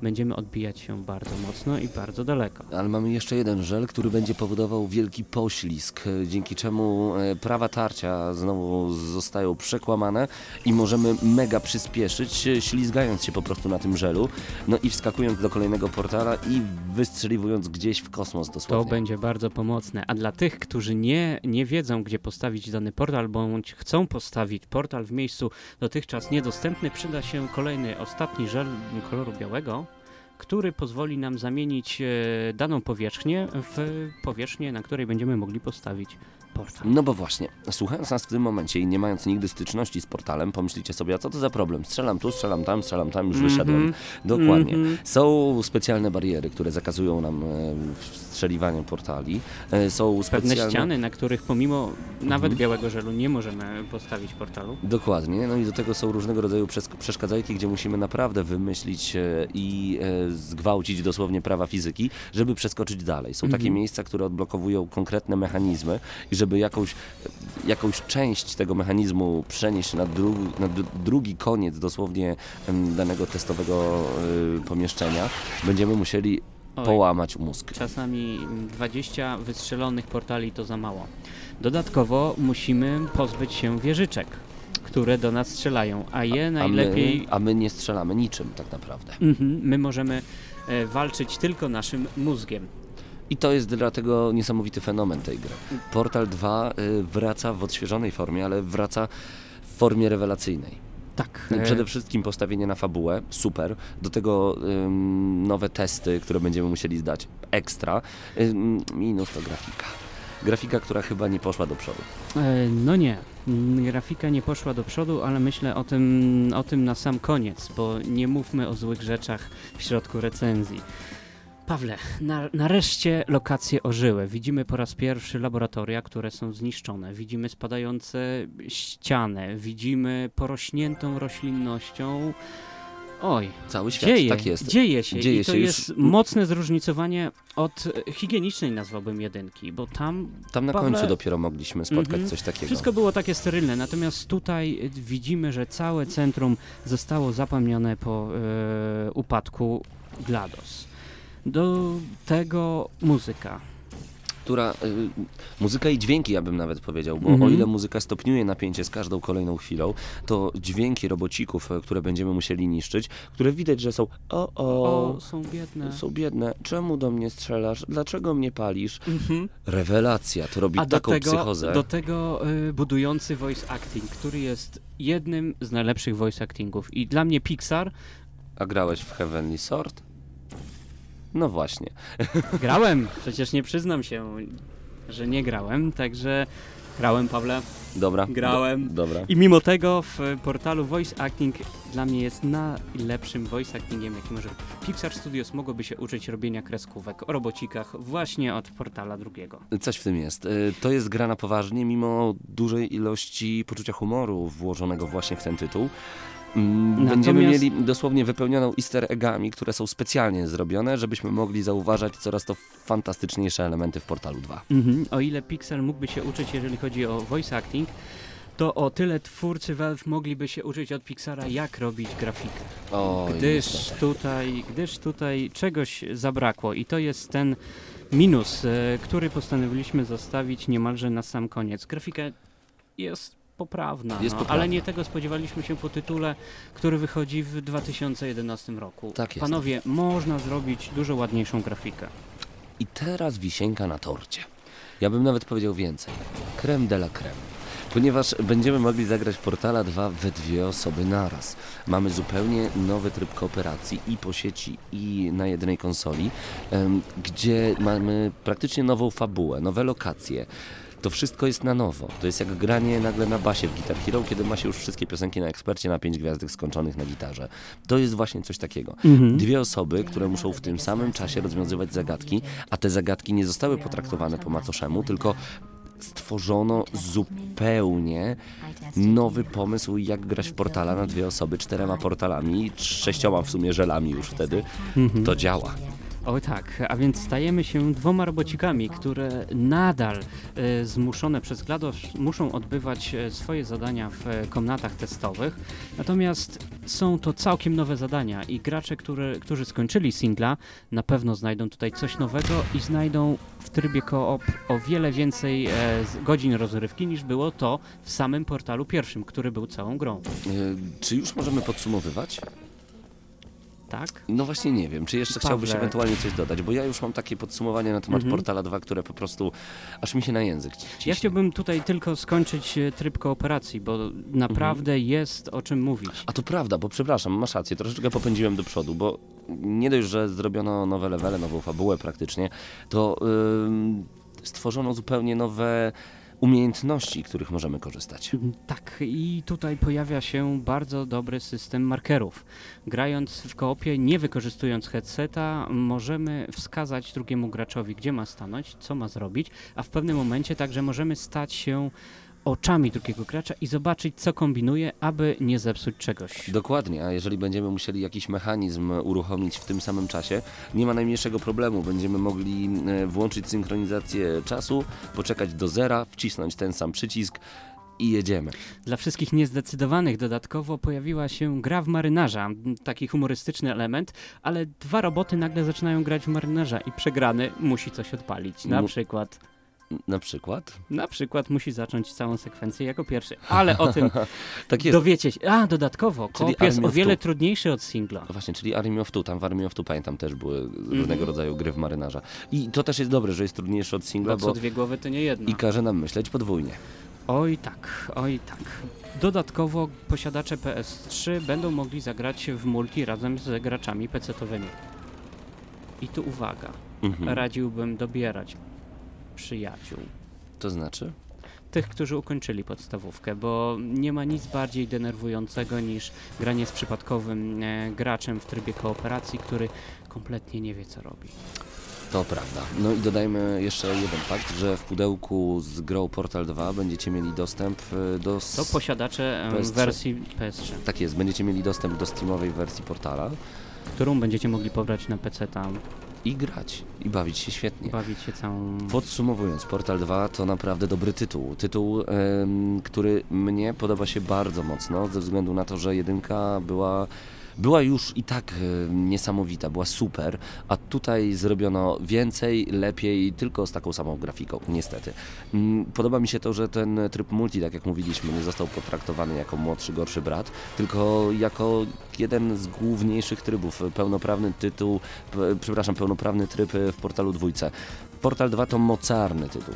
będziemy odbijać się bardzo mocno i bardzo daleko. Ale mamy jeszcze jeden żel, który będzie powodował wielki poślizg, dzięki czemu e, prawa tarcia znowu zostają przekłamane i możemy mega przyspieszyć, e, ślizgając się po prostu na tym żelu, no i wskakując do kolejnego portala i wystrzeliwując gdzieś w kosmos To dosłownie. będzie bardzo pomocne. A dla tych, którzy nie, nie wiedzą, gdzie postawić dany portal, bądź chcą postawić portal w miejscu dotychczas niedostępny, przyda się kolejny, ostatni żel koloru białego, który pozwoli nam zamienić e, daną powierzchnię w powierzchnię, na której będziemy mogli postawić portal. No bo właśnie, słuchając nas w tym momencie i nie mając nigdy styczności z portalem, pomyślicie sobie, a co to za problem? Strzelam tu, strzelam tam, strzelam tam, już wyszedłem. Mhm. Dokładnie. Mhm. Są specjalne bariery, które zakazują nam strzeliwania portali. E, Są Pewne specjalne... ściany, na których pomimo nawet Mhm. białego żelu nie możemy postawić portalu. Dokładnie, no i do tego są różnego rodzaju przes- przeszkadzajki, gdzie musimy naprawdę wymyślić e, i e, zgwałcić dosłownie prawa fizyki, żeby przeskoczyć dalej. Są takie Mhm. miejsca, które odblokowują konkretne mechanizmy i żeby jakąś, jakąś część tego mechanizmu przenieść na, dru- na dru- drugi koniec dosłownie danego testowego pomieszczenia, będziemy musieli Oj. połamać mózg. Czasami 20 wystrzelonych portali to za mało. Dodatkowo musimy pozbyć się wieżyczek, które do nas strzelają, a je A najlepiej. my, a my nie strzelamy niczym tak naprawdę. Mhm, my możemy e, walczyć tylko naszym mózgiem. I to jest dlatego niesamowity fenomen tej gry. Portal 2 y, wraca w odświeżonej formie, ale wraca w formie rewelacyjnej. Tak. No Przede wszystkim postawienie na fabułę, super. Do tego ym, nowe testy, które będziemy musieli zdać, ekstra. Ym, minus to grafika. Grafika, która chyba nie poszła do przodu. E, no nie. Mm, Grafika nie poszła do przodu, ale myślę o tym, o tym na sam koniec, bo nie mówmy o złych rzeczach w środku recenzji. Pawle, na, nareszcie lokacje ożyły. Widzimy po raz pierwszy laboratoria, które są zniszczone. Widzimy spadające ściany. Widzimy porośniętą roślinnością. Oj, Cały świat, dzieje, tak jest. dzieje się. Dzieje I to się już- jest mocne zróżnicowanie od higienicznej, nazwałbym jedynki, bo tam Tam na Pawle- końcu dopiero mogliśmy spotkać Mhm. coś takiego. wszystko było takie sterylne, natomiast tutaj widzimy, że całe centrum zostało zapomniane po e, upadku GLaDOS. Do tego muzyka. która y, muzyka i dźwięki, ja bym nawet powiedział, bo Mhm. o ile muzyka stopniuje napięcie z każdą kolejną chwilą, to dźwięki robocików, e, które będziemy musieli niszczyć, które widać, że są o, o, O, są biedne. są biedne, czemu do mnie strzelasz, dlaczego mnie palisz? Mhm. Rewelacja, to robi A do taką tego, psychozę. do tego y, budujący voice acting, który jest jednym z najlepszych voice actingów. I dla mnie Pixar, A grałeś w Heavenly Sword? No właśnie. <laughs> grałem, przecież nie przyznam się, że nie grałem, także Grałem, Pawle. Dobra. Grałem. Do, dobra. I mimo tego w portalu Voice Acting dla mnie jest najlepszym voice actingiem, jaki może. Pixar Studios mogłoby się uczyć robienia kreskówek o robocikach właśnie od portala drugiego. Coś w tym jest. Y, To jest gra na poważnie, mimo dużej ilości poczucia humoru włożonego właśnie w ten tytuł. Mm, Będziemy Natomiast- mieli dosłownie wypełnioną easter eggami, które są specjalnie zrobione, żebyśmy mogli zauważać coraz to fantastyczniejsze elementy w portalu 2. Mhm. O ile Pixar mógłby się uczyć, jeżeli chodzi o voice acting, to o tyle twórcy Valve mogliby się uczyć od Pixara, jak robić grafikę. Oj, Gdyż niestety. tutaj, gdyż tutaj czegoś zabrakło i to jest ten minus, e, który postanowiliśmy zostawić niemalże na sam koniec. Grafika jest poprawna, Jest no, poprawna. ale nie tego spodziewaliśmy się po tytule, który wychodzi w 2011 roku. Tak jest. Panowie, można zrobić dużo ładniejszą grafikę. I teraz wisienka na torcie. Ja bym nawet powiedział więcej. Creme de la creme. Ponieważ będziemy mogli zagrać w Portala 2 we dwie osoby naraz. Mamy zupełnie nowy tryb kooperacji i po sieci, i na jednej konsoli, gdzie mamy praktycznie nową fabułę, nowe lokacje. To wszystko jest na nowo. To jest jak granie nagle na basie w Guitar Hero, kiedy ma się już wszystkie piosenki na ekspercie na pięć gwiazdek skończonych na gitarze. To jest właśnie coś takiego. Dwie osoby, które muszą w tym samym czasie rozwiązywać zagadki, a te zagadki nie zostały potraktowane po macoszemu, tylko stworzono zupełnie nowy pomysł, jak grać w portala na dwie osoby, czterema portalami, sześcioma w sumie żelami już wtedy. To działa. O tak, a więc stajemy się dwoma robocikami, które nadal e, zmuszone przez GLaDOS muszą odbywać e, swoje zadania w e, komnatach testowych. Natomiast są to całkiem nowe zadania i gracze, które, którzy skończyli singla, na pewno znajdą tutaj coś nowego i znajdą w trybie koop o wiele więcej e, godzin rozrywki niż było to w samym portalu pierwszym, który był całą grą. Czy już możemy podsumowywać? Tak? No właśnie nie wiem, czy jeszcze chciałbyś Pawle. ewentualnie coś dodać, bo ja już mam takie podsumowanie na temat Mhm. Portala 2, które po prostu aż mi się na język ci- ciśnie. Ja chciałbym tutaj tylko skończyć e, tryb kooperacji, bo naprawdę jest o czym mówić. A to prawda, bo przepraszam, masz rację, troszeczkę popędziłem do przodu, bo nie dość, że zrobiono nowe levele, nową fabułę praktycznie, to ym, stworzono zupełnie nowe umiejętności, których możemy korzystać. Tak, i tutaj pojawia się bardzo dobry system markerów. Grając w koopie, nie wykorzystując headseta, możemy wskazać drugiemu graczowi, gdzie ma stanąć, co ma zrobić, a w pewnym momencie także możemy stać się oczami drugiego gracza i zobaczyć, co kombinuje, aby nie zepsuć czegoś. Dokładnie, a jeżeli będziemy musieli jakiś mechanizm uruchomić w tym samym czasie, nie ma najmniejszego problemu. Będziemy mogli e, włączyć synchronizację czasu, poczekać do zera, wcisnąć ten sam przycisk i jedziemy. Dla wszystkich niezdecydowanych dodatkowo pojawiła się gra w marynarza, m, taki humorystyczny element, ale dwa roboty nagle zaczynają grać w marynarza i przegrany musi coś odpalić. Na Mu- przykład Na przykład? Na przykład musi zacząć całą sekwencję jako pierwszy, ale o tym <laughs> Tak dowiecie się. A, dodatkowo, Czyli jest o wiele trudniejszy od singla. No Właśnie, czyli Army of Two, tam w Army of Two pamiętam też były Mhm. różnego rodzaju gry w marynarza. I to też jest dobre, że jest trudniejsze od singla, Bo co bo dwie głowy to nie jedna. i każe nam myśleć podwójnie. Oj tak, oj tak. Dodatkowo posiadacze PS3 będą mogli zagrać w multi razem z graczami PC-towymi. I tu uwaga, Mhm. radziłbym dobierać przyjaciół. To znaczy? Tych, którzy ukończyli podstawówkę, bo nie ma nic bardziej denerwującego niż granie z przypadkowym e, graczem w trybie kooperacji, który kompletnie nie wie co robi. To prawda. No i dodajmy jeszcze jeden fakt, że w pudełku z grą Portal 2 będziecie mieli dostęp y, do... To posiadacze e, PS3. wersji PS3, Tak jest, będziecie mieli dostęp do steamowej wersji Portala którą będziecie mogli pobrać na PC tam i grać, i bawić się świetnie. bawić się całą... Podsumowując, Portal 2 to naprawdę dobry tytuł. Tytuł, em, który mnie podoba się bardzo mocno, ze względu na to, że jedynka była, była już i tak e, niesamowita, była super, a tutaj zrobiono więcej, lepiej, tylko z taką samą grafiką, niestety. Mm, Podoba mi się to, że ten tryb multi, tak jak mówiliśmy, nie został potraktowany jako młodszy, gorszy brat, tylko jako jeden z główniejszych trybów, pełnoprawny tytuł, przepraszam, pełnoprawny tryb w portalu dwójce. Portal 2 to mocarny tytuł.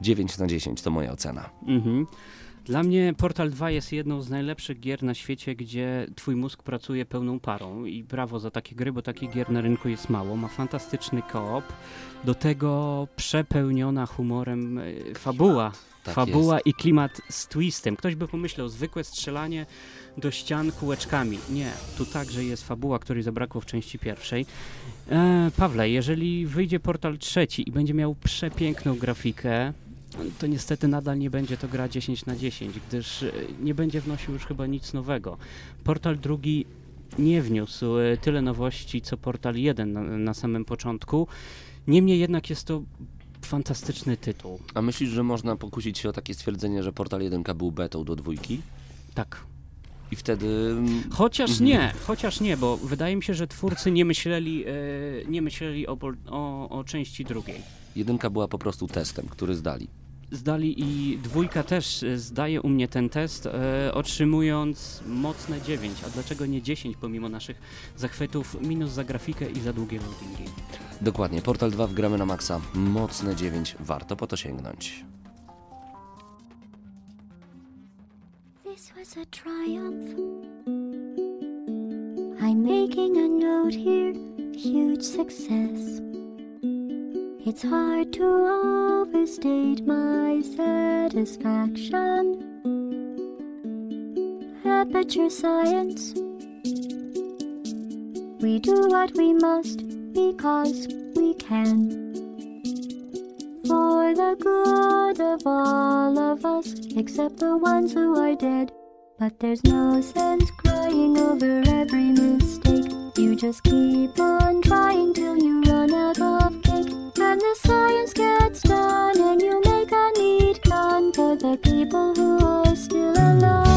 9 na 10 to moja ocena. Mhm. Dla mnie Portal 2 jest jedną z najlepszych gier na świecie, gdzie twój mózg pracuje pełną parą i brawo za takie gry, bo takich gier na rynku jest mało. Ma fantastyczny koop, do tego przepełniona humorem e, fabuła. Tak fabuła jest. i klimat z twistem. Ktoś by pomyślał, zwykłe strzelanie do ścian kółeczkami. Nie, tu także jest fabuła, której zabrakło w części pierwszej. E, Pawle, jeżeli wyjdzie Portal trzeci i będzie miał przepiękną grafikę, to niestety nadal nie będzie to gra 10 na 10, gdyż e, nie będzie wnosił już chyba nic nowego. Portal drugi nie wniósł e, tyle nowości, co Portal 1 na, na samym początku. Niemniej jednak jest to fantastyczny tytuł. A myślisz, że można pokusić się o takie stwierdzenie, że Portal 1 był betą do dwójki? Tak. I wtedy... mm, Chociaż Mhm. nie, chociaż nie, bo wydaje mi się, że twórcy nie myśleli, e, nie myśleli o, o, o części drugiej. Jedynka była po prostu testem, który zdali. Zdali i dwójka też e, zdaje u mnie ten test, e, otrzymując mocne 9. A dlaczego nie 10 pomimo naszych zachwytów? Minus za grafikę i za długie loadingi. Dokładnie, Portal 2 wgramy na maksa. Mocne 9, warto po to sięgnąć. This was a triumph. I'm making a note here, huge success. It's hard to overstate my satisfaction. Aperture science. We do what we must because we can. For the good of all of us, except the ones who are dead. But there's no sense crying over every mistake. You just keep on trying till you And the science gets done, and you make a neat gun for the people who are still alive.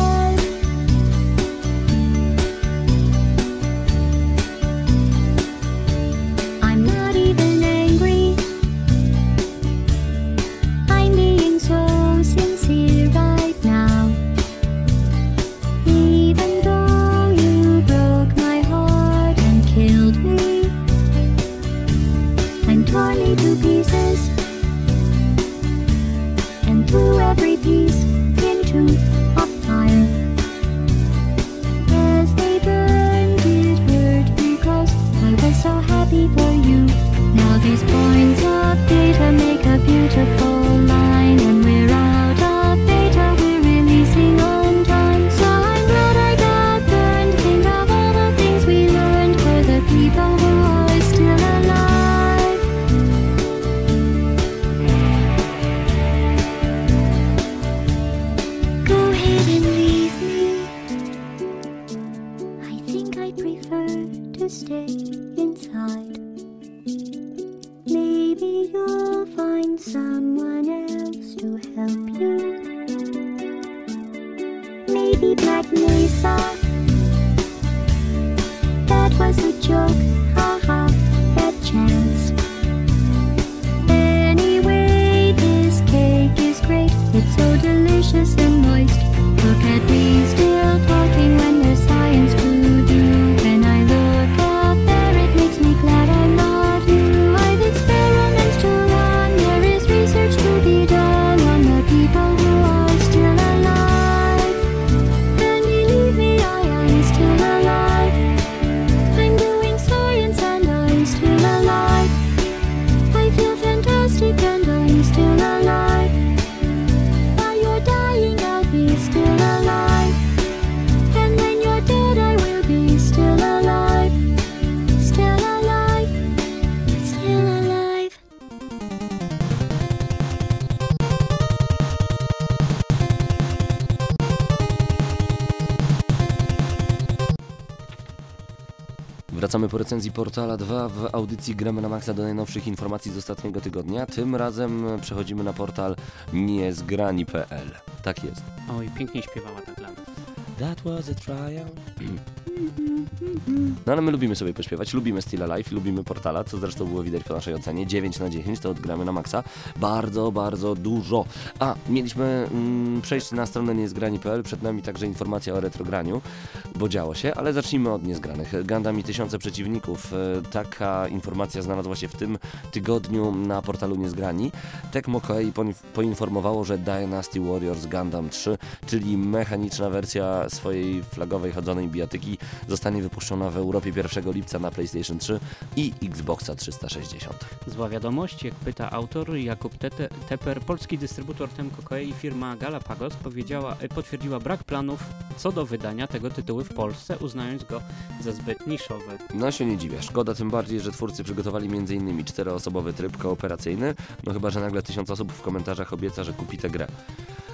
Wracamy po recenzji Portala 2 w audycji Gramy na Maxa do najnowszych informacji z ostatniego tygodnia. Tym razem przechodzimy na portal niezgrani.pl. Tak jest. Oj, pięknie śpiewała ta Glana. That was a trial. <clears throat> No ale my lubimy sobie pośpiewać, lubimy Still Alive, lubimy Portala, co zresztą było widać po naszej ocenie. 9 na 10 to odgramy na maksa. Bardzo, bardzo dużo. A, mieliśmy mm, przejść na stronę niezgrani.pl, przed nami także informacja o retrograniu, bo działo się, ale zacznijmy od niezgranych. Gundam i tysiące przeciwników. E, Taka informacja znalazła się w tym tygodniu na portalu Niezgrani. Tecmo Koei poinf- poinformowało, że Dynasty Warriors Gundam 3, czyli mechaniczna wersja swojej flagowej chodzonej bijatyki, zostanie wypuszczona w Europie 1 lipca na PlayStation 3 i Xboxa 360. Zła wiadomość, jak pyta autor Jakub Tete- Teper, polski dystrybutor Temco Koei i firma Galapagos powiedziała, e, potwierdziła brak planów co do wydania tego tytułu w Polsce, uznając go za zbyt niszowy. No się nie dziwię. Szkoda tym bardziej, że twórcy przygotowali m.in. czteroosobowy tryb kooperacyjny, no chyba, że nagle tysiąc osób w komentarzach obieca, że kupi tę grę.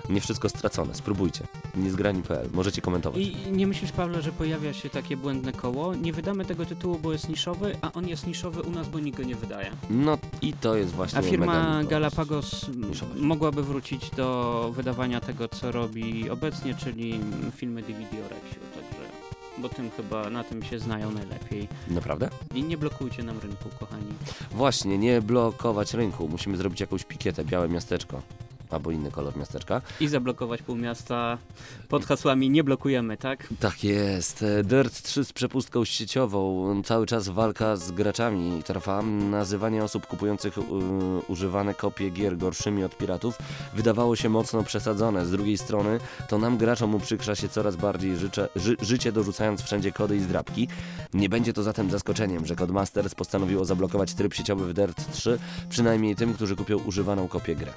Nie wszystko stracone, spróbujcie. Niezgrani.pl, możecie komentować. I nie myślisz, Pawle, że pojawia się takie błędne koło? Nie wydamy tego tytułu, bo jest niszowy, a on jest niszowy u nas, bo nikt go nie wydaje. No i to jest właśnie A firma. Galapagos niszowość. mogłaby wrócić do wydawania tego, co robi obecnie, czyli filmy DVD o Reksiu, także... Bo tym chyba, na tym się znają najlepiej. Naprawdę? I nie blokujcie nam rynku, kochani. Właśnie, nie blokować rynku. Musimy zrobić jakąś pikietę, białe miasteczko. Albo inny kolor miasteczka. I zablokować pół miasta pod hasłami nie blokujemy, tak? Tak jest. Dirt 3 z przepustką sieciową. Cały czas walka z graczami trwa. Nazywanie osób kupujących y, używane kopie gier gorszymi od piratów wydawało się mocno przesadzone. Z drugiej strony to nam graczom uprzykrza się coraz bardziej życze, ży, życie dorzucając wszędzie kody i zdrabki. Nie będzie to zatem zaskoczeniem, że Codemasters postanowiło zablokować tryb sieciowy w Dirt 3, przynajmniej tym, którzy kupią używaną kopię gry.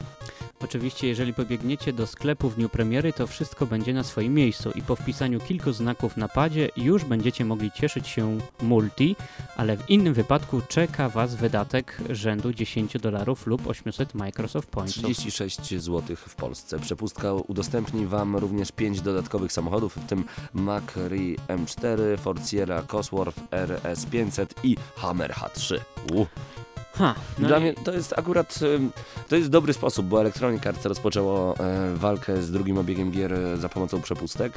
Oczywiście, jeżeli pobiegniecie do sklepu w dniu premiery, to wszystko będzie na swoim miejscu i po wpisaniu kilku znaków na padzie już będziecie mogli cieszyć się multi, ale w innym wypadku czeka Was wydatek rzędu 10 dolarów lub 800 Microsoft Pointsów. 36 zł w Polsce. Przepustka udostępni Wam również 5 dodatkowych samochodów, w tym Macri M4, Ford Sierra Cosworth RS500 i Hammer H3. U. Ha, no Dla i- mnie to jest akurat to jest dobry sposób, bo Electronic Arts rozpoczęło e, walkę z drugim obiegiem gier e, za pomocą przepustek.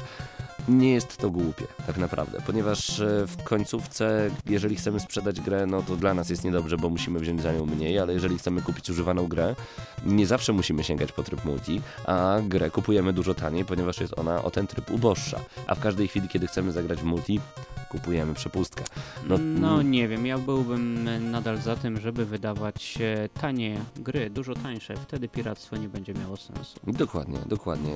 Nie jest to głupie, tak naprawdę, ponieważ e, w końcówce, jeżeli chcemy sprzedać grę, no to dla nas jest niedobrze, bo musimy wziąć za nią mniej, ale jeżeli chcemy kupić używaną grę, nie zawsze musimy sięgać po tryb multi, a grę kupujemy dużo taniej, ponieważ jest ona o ten tryb uboższa. A w każdej chwili, kiedy chcemy zagrać w multi, kupujemy przepustkę. No, No nie wiem, ja byłbym nadal za tym, żeby wydawać e, tanie gry, dużo tańsze, wtedy piractwo nie będzie miało sensu. Dokładnie, dokładnie.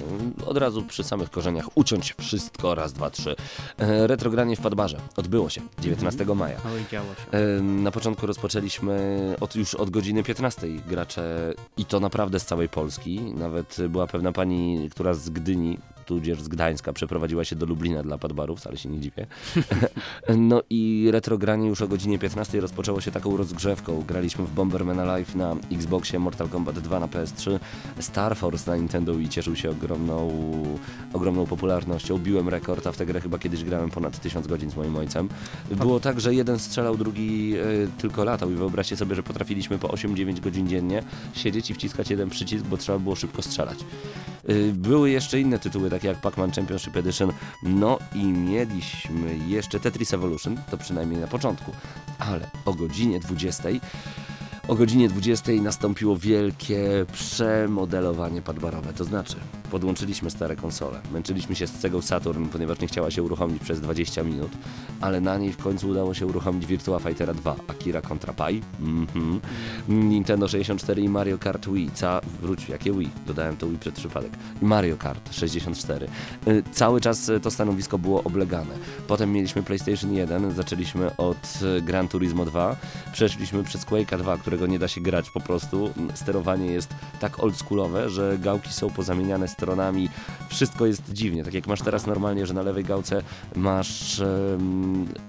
Od razu przy samych korzeniach uciąć wszystko, raz, dwa, trzy. E, retrogranie w Padbarze odbyło się 19 maja. Oj, działo się. E, Na początku rozpoczęliśmy od, już od godziny 15 gracze i to naprawdę z całej Polski. Nawet była pewna pani, która z Gdyni, tudzież z Gdańska przeprowadziła się do Lublina dla padbarów, wcale się nie dziwię. <laughs> <laughs> No i retrogranie już o godzinie 15 rozpoczęło się taką rozgrzewką. Graliśmy w Bomberman Live na Xboxie, Mortal Kombat 2 na PS3, Star Force na Nintendo i cieszył się ogromną, ogromną popularnością. Biłem rekord, a w tę grę chyba kiedyś grałem ponad 1000 godzin z moim ojcem. Było tak, że jeden strzelał, drugi e, tylko latał i wyobraźcie sobie, że potrafiliśmy po 8-9 godzin dziennie siedzieć i wciskać jeden przycisk, bo trzeba było szybko strzelać. Y, Były jeszcze inne tytuły, takie jak Pac-Man Championship Edition, no i mieliśmy jeszcze Tetris Evolution, to przynajmniej na początku, ale o godzinie 20 o godzinie 20 nastąpiło wielkie przemodelowanie padbarowe, to znaczy podłączyliśmy stare konsole, męczyliśmy się z Segą Saturn, ponieważ nie chciała się uruchomić przez 20 minut, ale na niej w końcu udało się uruchomić Virtua Fightera 2, Akira Contra Pi, mhm. Nintendo 64 i Mario Kart Wii, ca... wróć, jakie Wii, dodałem to Wii przed przypadek, Mario Kart 64. Y, Cały czas y, to stanowisko było oblegane. Potem mieliśmy PlayStation 1, zaczęliśmy od y, Gran Turismo 2, przeszliśmy przez Quake'a 2, którego nie da się grać po prostu. Sterowanie jest tak oldschoolowe, że gałki są pozamieniane stronami, wszystko jest dziwnie. Tak jak masz teraz normalnie, że na lewej gałce masz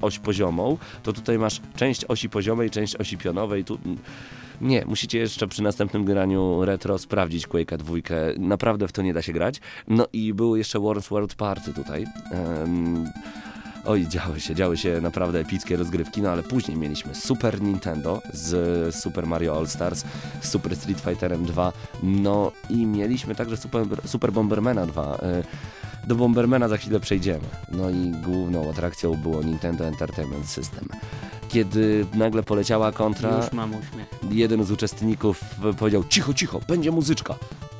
oś poziomą, to tutaj masz część osi poziomej, część osi pionowej. Tu nie, musicie jeszcze przy następnym graniu retro sprawdzić Quake'a dwójkę. Naprawdę w to nie da się grać. No i było jeszcze Worms World Party tutaj. Em, Oj, działy się, działy się naprawdę epickie rozgrywki, no ale później mieliśmy Super Nintendo z Super Mario All Stars, z Super Street Fighterem 2, no i mieliśmy także Super, Super Bombermana 2. E, Do Bombermana za chwilę przejdziemy. No i główną atrakcją było Nintendo Entertainment System. Kiedy nagle poleciała kontra, Już mam uśmiech. jeden z uczestników powiedział cicho, cicho, będzie muzyczka.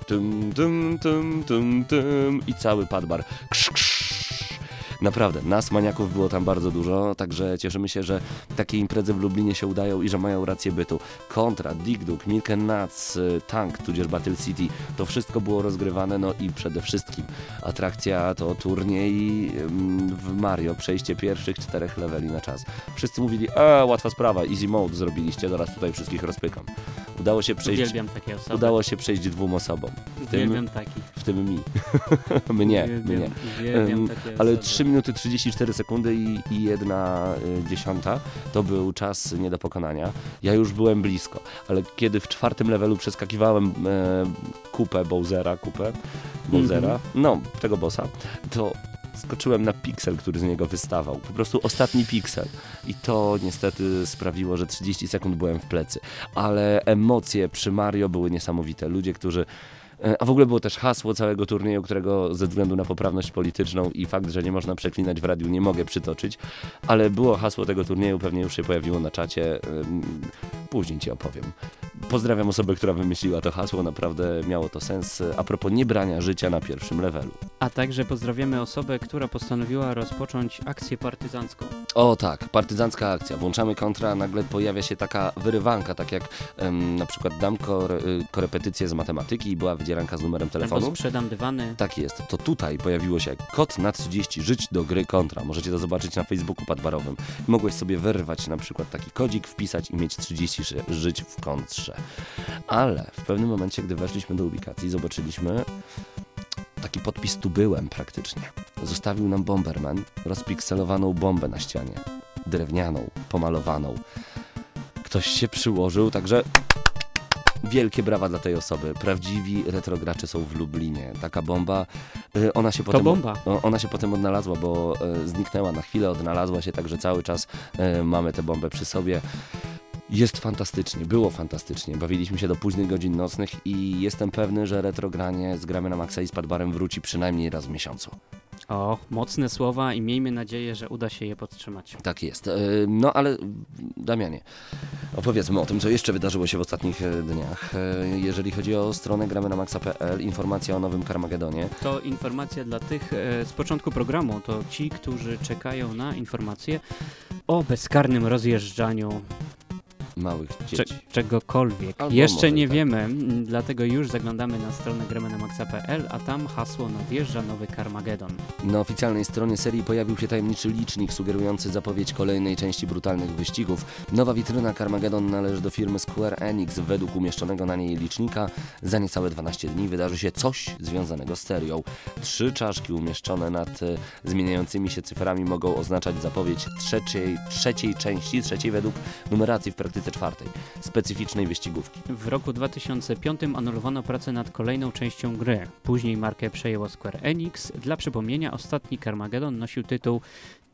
Tym, tym, tym, tym, tym i cały padbar. Krz, krz. Naprawdę, nas maniaków było tam bardzo dużo, także cieszymy się, że takie imprezy w Lublinie się udają i że mają rację bytu. Contra, Dig Dug, Milk and Nuts, y, Tank, tudzież Battle City, to wszystko było rozgrywane, no i przede wszystkim atrakcja to turniej w Mario, przejście pierwszych czterech leveli na czas. Wszyscy mówili, a łatwa sprawa, easy mode zrobiliście, zaraz tutaj wszystkich rozpykam. Udało się przejść, Uwielbiam udało się przejść dwóm osobom, w tym, Uwielbiam takich. w tym mi. mnie, <laughs> mnie. Uwielbiam, uwielbiam Em, takie Ale osoby. 3 minuty 34 sekundy i, i jedna y, dziesiąta to był czas nie do pokonania. Ja już byłem blisko, ale kiedy w czwartym levelu przeskakiwałem e, kupę Bowsera, kupę Bowsera, no tego bossa, to skoczyłem na piksel, który z niego wystawał. Po prostu ostatni piksel. I to niestety sprawiło, że 30 sekund byłem w plecy. Ale emocje przy Mario były niesamowite. Ludzie, którzy E, A w ogóle było też hasło całego turnieju, którego ze względu na poprawność polityczną i fakt, że nie można przeklinać w radiu, nie mogę przytoczyć, ale było hasło tego turnieju, pewnie już się pojawiło na czacie. Później ci opowiem. Pozdrawiam osobę, która wymyśliła to hasło, naprawdę miało to sens. A propos niebrania życia na pierwszym levelu. A także pozdrawiamy osobę, która postanowiła rozpocząć akcję partyzancką. O tak, partyzancka akcja. Włączamy kontra, a nagle pojawia się taka wyrywanka, tak jak em, na przykład dam kor, y, korepetycję z matematyki i była wydzieranka z numerem Albo telefonu. sprzedam dywany. Tak jest, to tutaj pojawiło się kod na 30 żyć do gry kontra. Możecie to zobaczyć na Facebooku padbarowym. Mogłeś sobie wyrwać na przykład taki kodzik, wpisać i mieć 30 ży- żyć w kontrze. Ale w pewnym momencie, gdy weszliśmy do ubikacji, zobaczyliśmy taki podpis tu byłem praktycznie. Zostawił nam Bomberman rozpikselowaną bombę na ścianie. Drewnianą, pomalowaną. Ktoś się przyłożył, także wielkie brawa dla tej osoby. Prawdziwi retrogracze są w Lublinie. Taka bomba, y, ona się potem... bomba. Ona się potem odnalazła, bo e, zniknęła na chwilę, odnalazła się, także cały czas e, mamy tę bombę przy sobie. Jest fantastycznie, było fantastycznie. Bawiliśmy się do późnych godzin nocnych i jestem pewny, że retrogranie z gramy na Maxa i z Padbarem wróci przynajmniej raz w miesiącu. O, mocne słowa i miejmy nadzieję, że uda się je podtrzymać. Tak jest. E, No ale Damianie, opowiedzmy o tym, co jeszcze wydarzyło się w ostatnich e, dniach. E, Jeżeli chodzi o stronę gramy na maxa.pl, informacja o nowym Karmagedonie. To informacja dla tych z początku programu, to ci, którzy czekają na informacje o bezkarnym rozjeżdżaniu Małych cze- dzieci. czegokolwiek. Albo Jeszcze nie tak. wiemy, m, dlatego już zaglądamy na stronę gramenamaxa.pl, a tam hasło nadjeżdża nowy Carmageddon. Na oficjalnej stronie serii pojawił się tajemniczy licznik sugerujący zapowiedź kolejnej części brutalnych wyścigów. Nowa witryna Carmageddon należy do firmy Square Enix. Według umieszczonego na niej licznika za niecałe 12 dni wydarzy się coś związanego z serią. Trzy czaszki umieszczone nad e, zmieniającymi się cyframi mogą oznaczać zapowiedź trzeciej, trzeciej części, trzeciej według numeracji w praktyce czwartej, specyficznej wyścigówki. W roku 2005 anulowano pracę nad kolejną częścią gry. Później markę przejęło Square Enix. Dla przypomnienia, ostatni Carmageddon nosił tytuł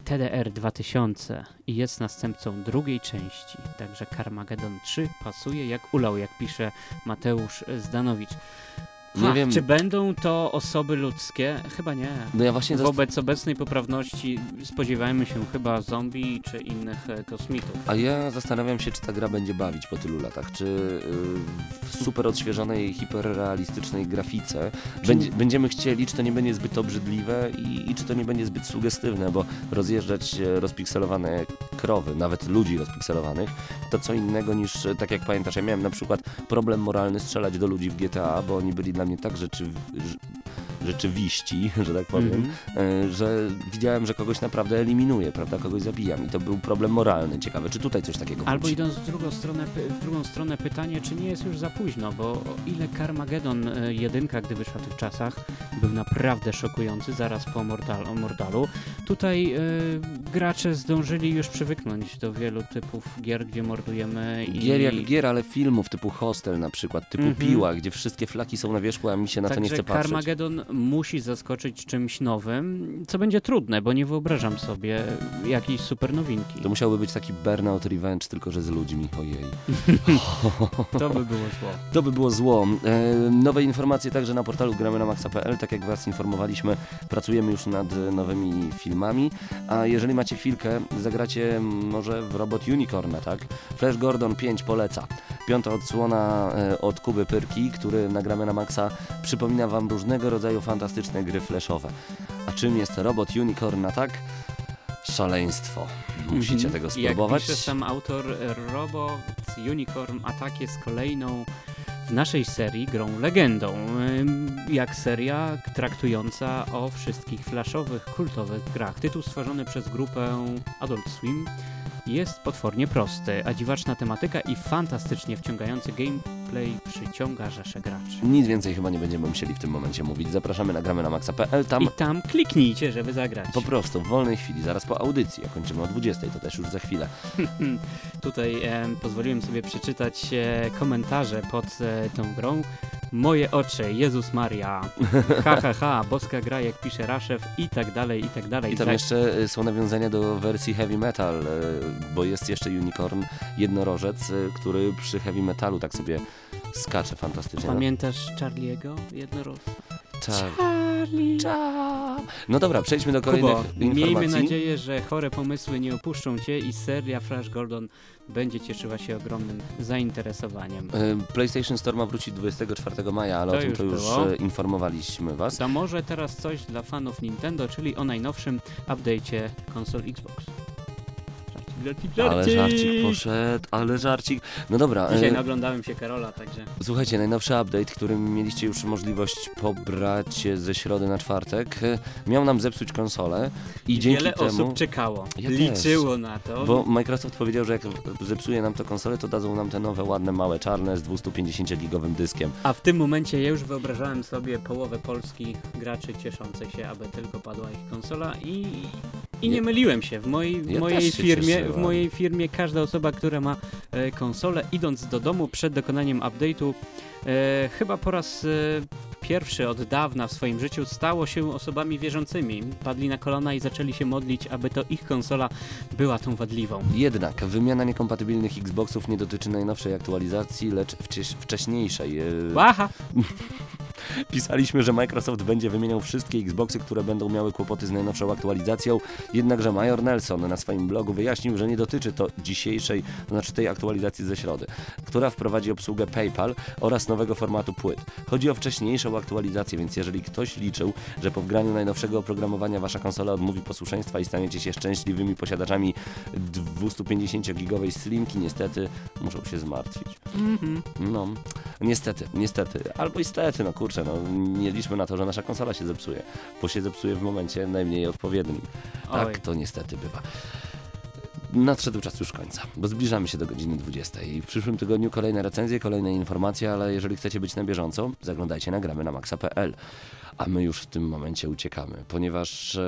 TDR 2000 i jest następcą drugiej części. Także Carmageddon 3 pasuje jak ulał, jak pisze Mateusz Zdanowicz. Nie wiem. Czy będą to osoby ludzkie? Chyba nie. No ja właśnie zast- Wobec obecnej poprawności spodziewajmy się chyba zombie czy innych e, kosmitów. A ja zastanawiam się, czy ta gra będzie bawić po tylu latach. Czy yy, w super odświeżonej, hiperrealistycznej grafice będzie, będziemy chcieli, czy to nie będzie zbyt obrzydliwe i, i czy to nie będzie zbyt sugestywne, bo rozjeżdżać e, rozpikselowane krowy, nawet ludzi rozpikselowanych, to co innego niż, e, tak jak pamiętasz, ja miałem na przykład problem moralny strzelać do ludzi w GTA, bo oni byli dla mnie tak rzeczy, rz- rzeczywiści, <laughs> że tak powiem, e, że widziałem, że kogoś naprawdę eliminuję, prawda, kogoś zabijam i to był problem moralny. Ciekawe, czy tutaj coś takiego Albo wróci? idąc w drugą, stronę, w drugą stronę pytanie, czy nie jest już za późno, bo ile Carmageddon e, jedynka, gdy wyszła w tych czasach, był naprawdę szokujący zaraz po Mortal, Mortalu, tutaj e, gracze zdążyli już przywyknąć do wielu typów gier, gdzie mordujemy i... Gier jak gier, ale filmów typu Hostel na przykład, typu Mhm. Piła, gdzie wszystkie flaki są na wierzchu, a mi się na to nie chce patrzeć. Carmageddon musi zaskoczyć czymś nowym, co będzie trudne, bo nie wyobrażam sobie jakiejś super nowinki. To musiałby być taki Burnout Revenge, tylko że z ludźmi, ojej. <laughs> To by było zło. To by było zło. E, nowe informacje także na portalu gramy na maxa.pl. Tak jak Was informowaliśmy, pracujemy już nad nowymi filmami. A jeżeli macie chwilkę, zagracie może w Robot Unicorna, tak? Flash Gordon 5 poleca. Piąta odsłona e, od Kuby Pyrki, który nagramy na Maxa, przypomina Wam różnego rodzaju fantastyczne gry flashowe. A czym jest Robot Unicorn Attack? Szaleństwo. Musicie tego spróbować. Jak pisze sam autor, Robot Unicorn Attack jest kolejną w naszej serii grą legendą. Jak seria traktująca o wszystkich flashowych, kultowych grach. Tytuł stworzony przez grupę Adult Swim jest potwornie prosty, a dziwaczna tematyka i fantastycznie wciągający gameplay przyciąga rzesze graczy. Nic więcej chyba nie będziemy musieli w tym momencie mówić. Zapraszamy na gramy na maxa.pl. Tam I tam kliknijcie, żeby zagrać. po prostu w wolnej chwili, zaraz po audycji, a kończymy o 20, to też już za chwilę. <laughs> Tutaj em, pozwoliłem sobie przeczytać e, komentarze pod e, tą grą. Moje oczy, Jezus Maria, ha ha ha, boska gra jak pisze Raszew i tak dalej, i tak dalej. I tam tak, jeszcze y, są nawiązania do wersji heavy metal, y, bo jest jeszcze unicorn, jednorożec, y, który przy heavy metalu tak sobie skacze fantastycznie. Pamiętasz Charlie'ego jednorożca? Tak. No dobra, przejdźmy do kolejnych Kubo, miejmy informacji. nadzieję, że chore pomysły nie opuszczą Cię i seria Flash Gordon będzie cieszyła się ogromnym zainteresowaniem. Y, PlayStation Store ma wrócić 24 maja, ale To o tym już to już było. y, informowaliśmy Was. To może teraz coś dla fanów Nintendo, czyli o najnowszym update'cie konsol Xbox. Żarcik, żarcik, Ale żarcik poszedł, ale żarcik. No dobra, Dzisiaj y, naglądałem się Karola, także Słuchajcie, najnowszy update, który mieliście już możliwość pobrać ze środy na czwartek, y, miał nam zepsuć konsolę i dzięki wiele temu... osób czekało, Ja też. liczyło na to. Bo Microsoft powiedział, że jak zepsuje nam tę konsolę, to dadzą nam te nowe, ładne, małe, czarne z 250-gigowym dyskiem. A w tym momencie ja już wyobrażałem sobie połowę Polski graczy cieszących się, aby tylko padła ich konsola i, i nie myliłem się. W mojej, w Ja mojej firmie, w mojej firmie każda osoba, która ma e, konsolę, idąc do domu przed dokonaniem update'u, e, chyba po raz e, pierwszy od dawna w swoim życiu stało się osobami wierzącymi. Padli na kolana i zaczęli się modlić, aby to ich konsola była tą wadliwą. Jednak wymiana niekompatybilnych Xboxów nie dotyczy najnowszej aktualizacji, lecz wcześ- wcześniejszej. Yy, Łaha! <laughs> Pisaliśmy, że Microsoft będzie wymieniał wszystkie Xboxy, które będą miały kłopoty z najnowszą aktualizacją, jednakże Major Nelson na swoim blogu wyjaśnił, że nie dotyczy to dzisiejszej, to znaczy tej aktualizacji ze środy, która wprowadzi obsługę PayPal oraz nowego formatu płyt. Chodzi o wcześniejszą aktualizację, więc jeżeli ktoś liczył, że po wgraniu najnowszego oprogramowania wasza konsola odmówi posłuszeństwa i staniecie się szczęśliwymi posiadaczami 250-gigowej slimki, niestety muszą się zmartwić. Mhm. No, niestety, niestety. Albo istety, no kurczę, no nie liczmy na to, że nasza konsola się zepsuje, bo się zepsuje w momencie najmniej odpowiednim. Tak, Oj. to niestety bywa. Nadszedł czas już końca, bo zbliżamy się do godziny 20 i w przyszłym tygodniu kolejne recenzje, kolejne informacje, ale jeżeli chcecie być na bieżąco, zaglądajcie na gramy na maxa.pl. A my już w tym momencie uciekamy, ponieważ e,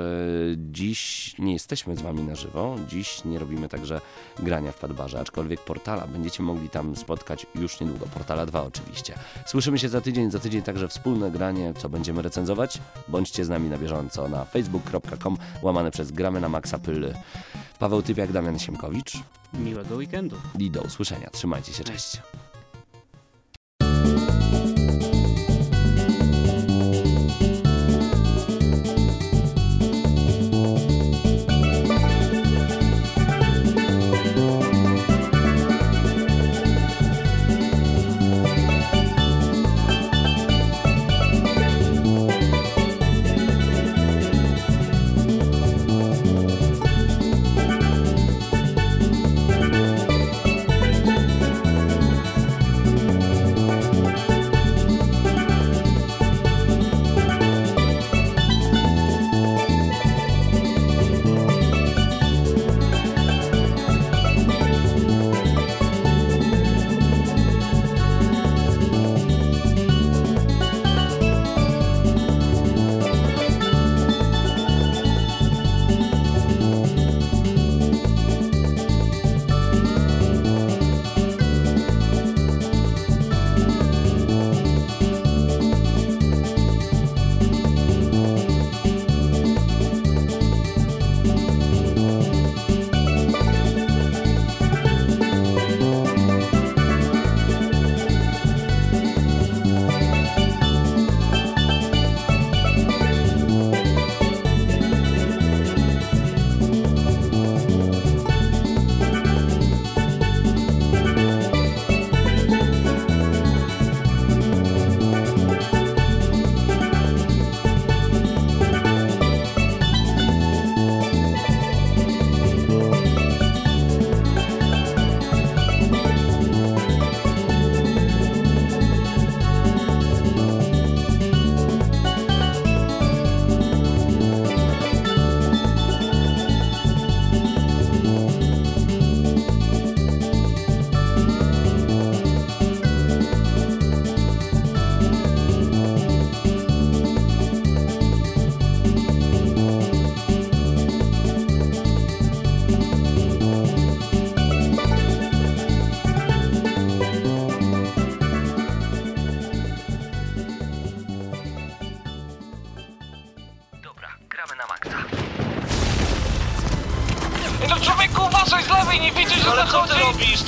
dziś nie jesteśmy z Wami na żywo, dziś nie robimy także grania w Padbarze, aczkolwiek portala będziecie mogli tam spotkać już niedługo, portala 2 oczywiście. Słyszymy się za tydzień, za tydzień także wspólne granie, co będziemy recenzować. Bądźcie z nami na bieżąco na facebook.com łamane przez gramy na maxa.pl. Paweł Typiak, Damian Siemkowicz Miłego weekendu. i do usłyszenia. Trzymajcie się, cześć.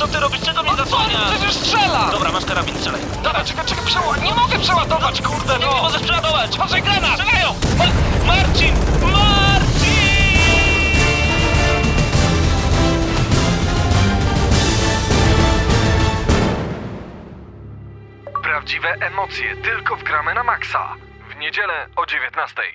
Co ty robisz? Czego mnie No co? zasłaniasz? Przecież strzela! Dobra, masz karabin, strzelaj. Dobra, czekaj, czekaj, przeładuj. Nie mogę przeładować, kurde, Nie, nie no! możesz przeładować! Patrzaj, granat! Strzelają! Ma Marcin! Marcin! Prawdziwe emocje tylko w gramy na maksa. W niedzielę o 19.00.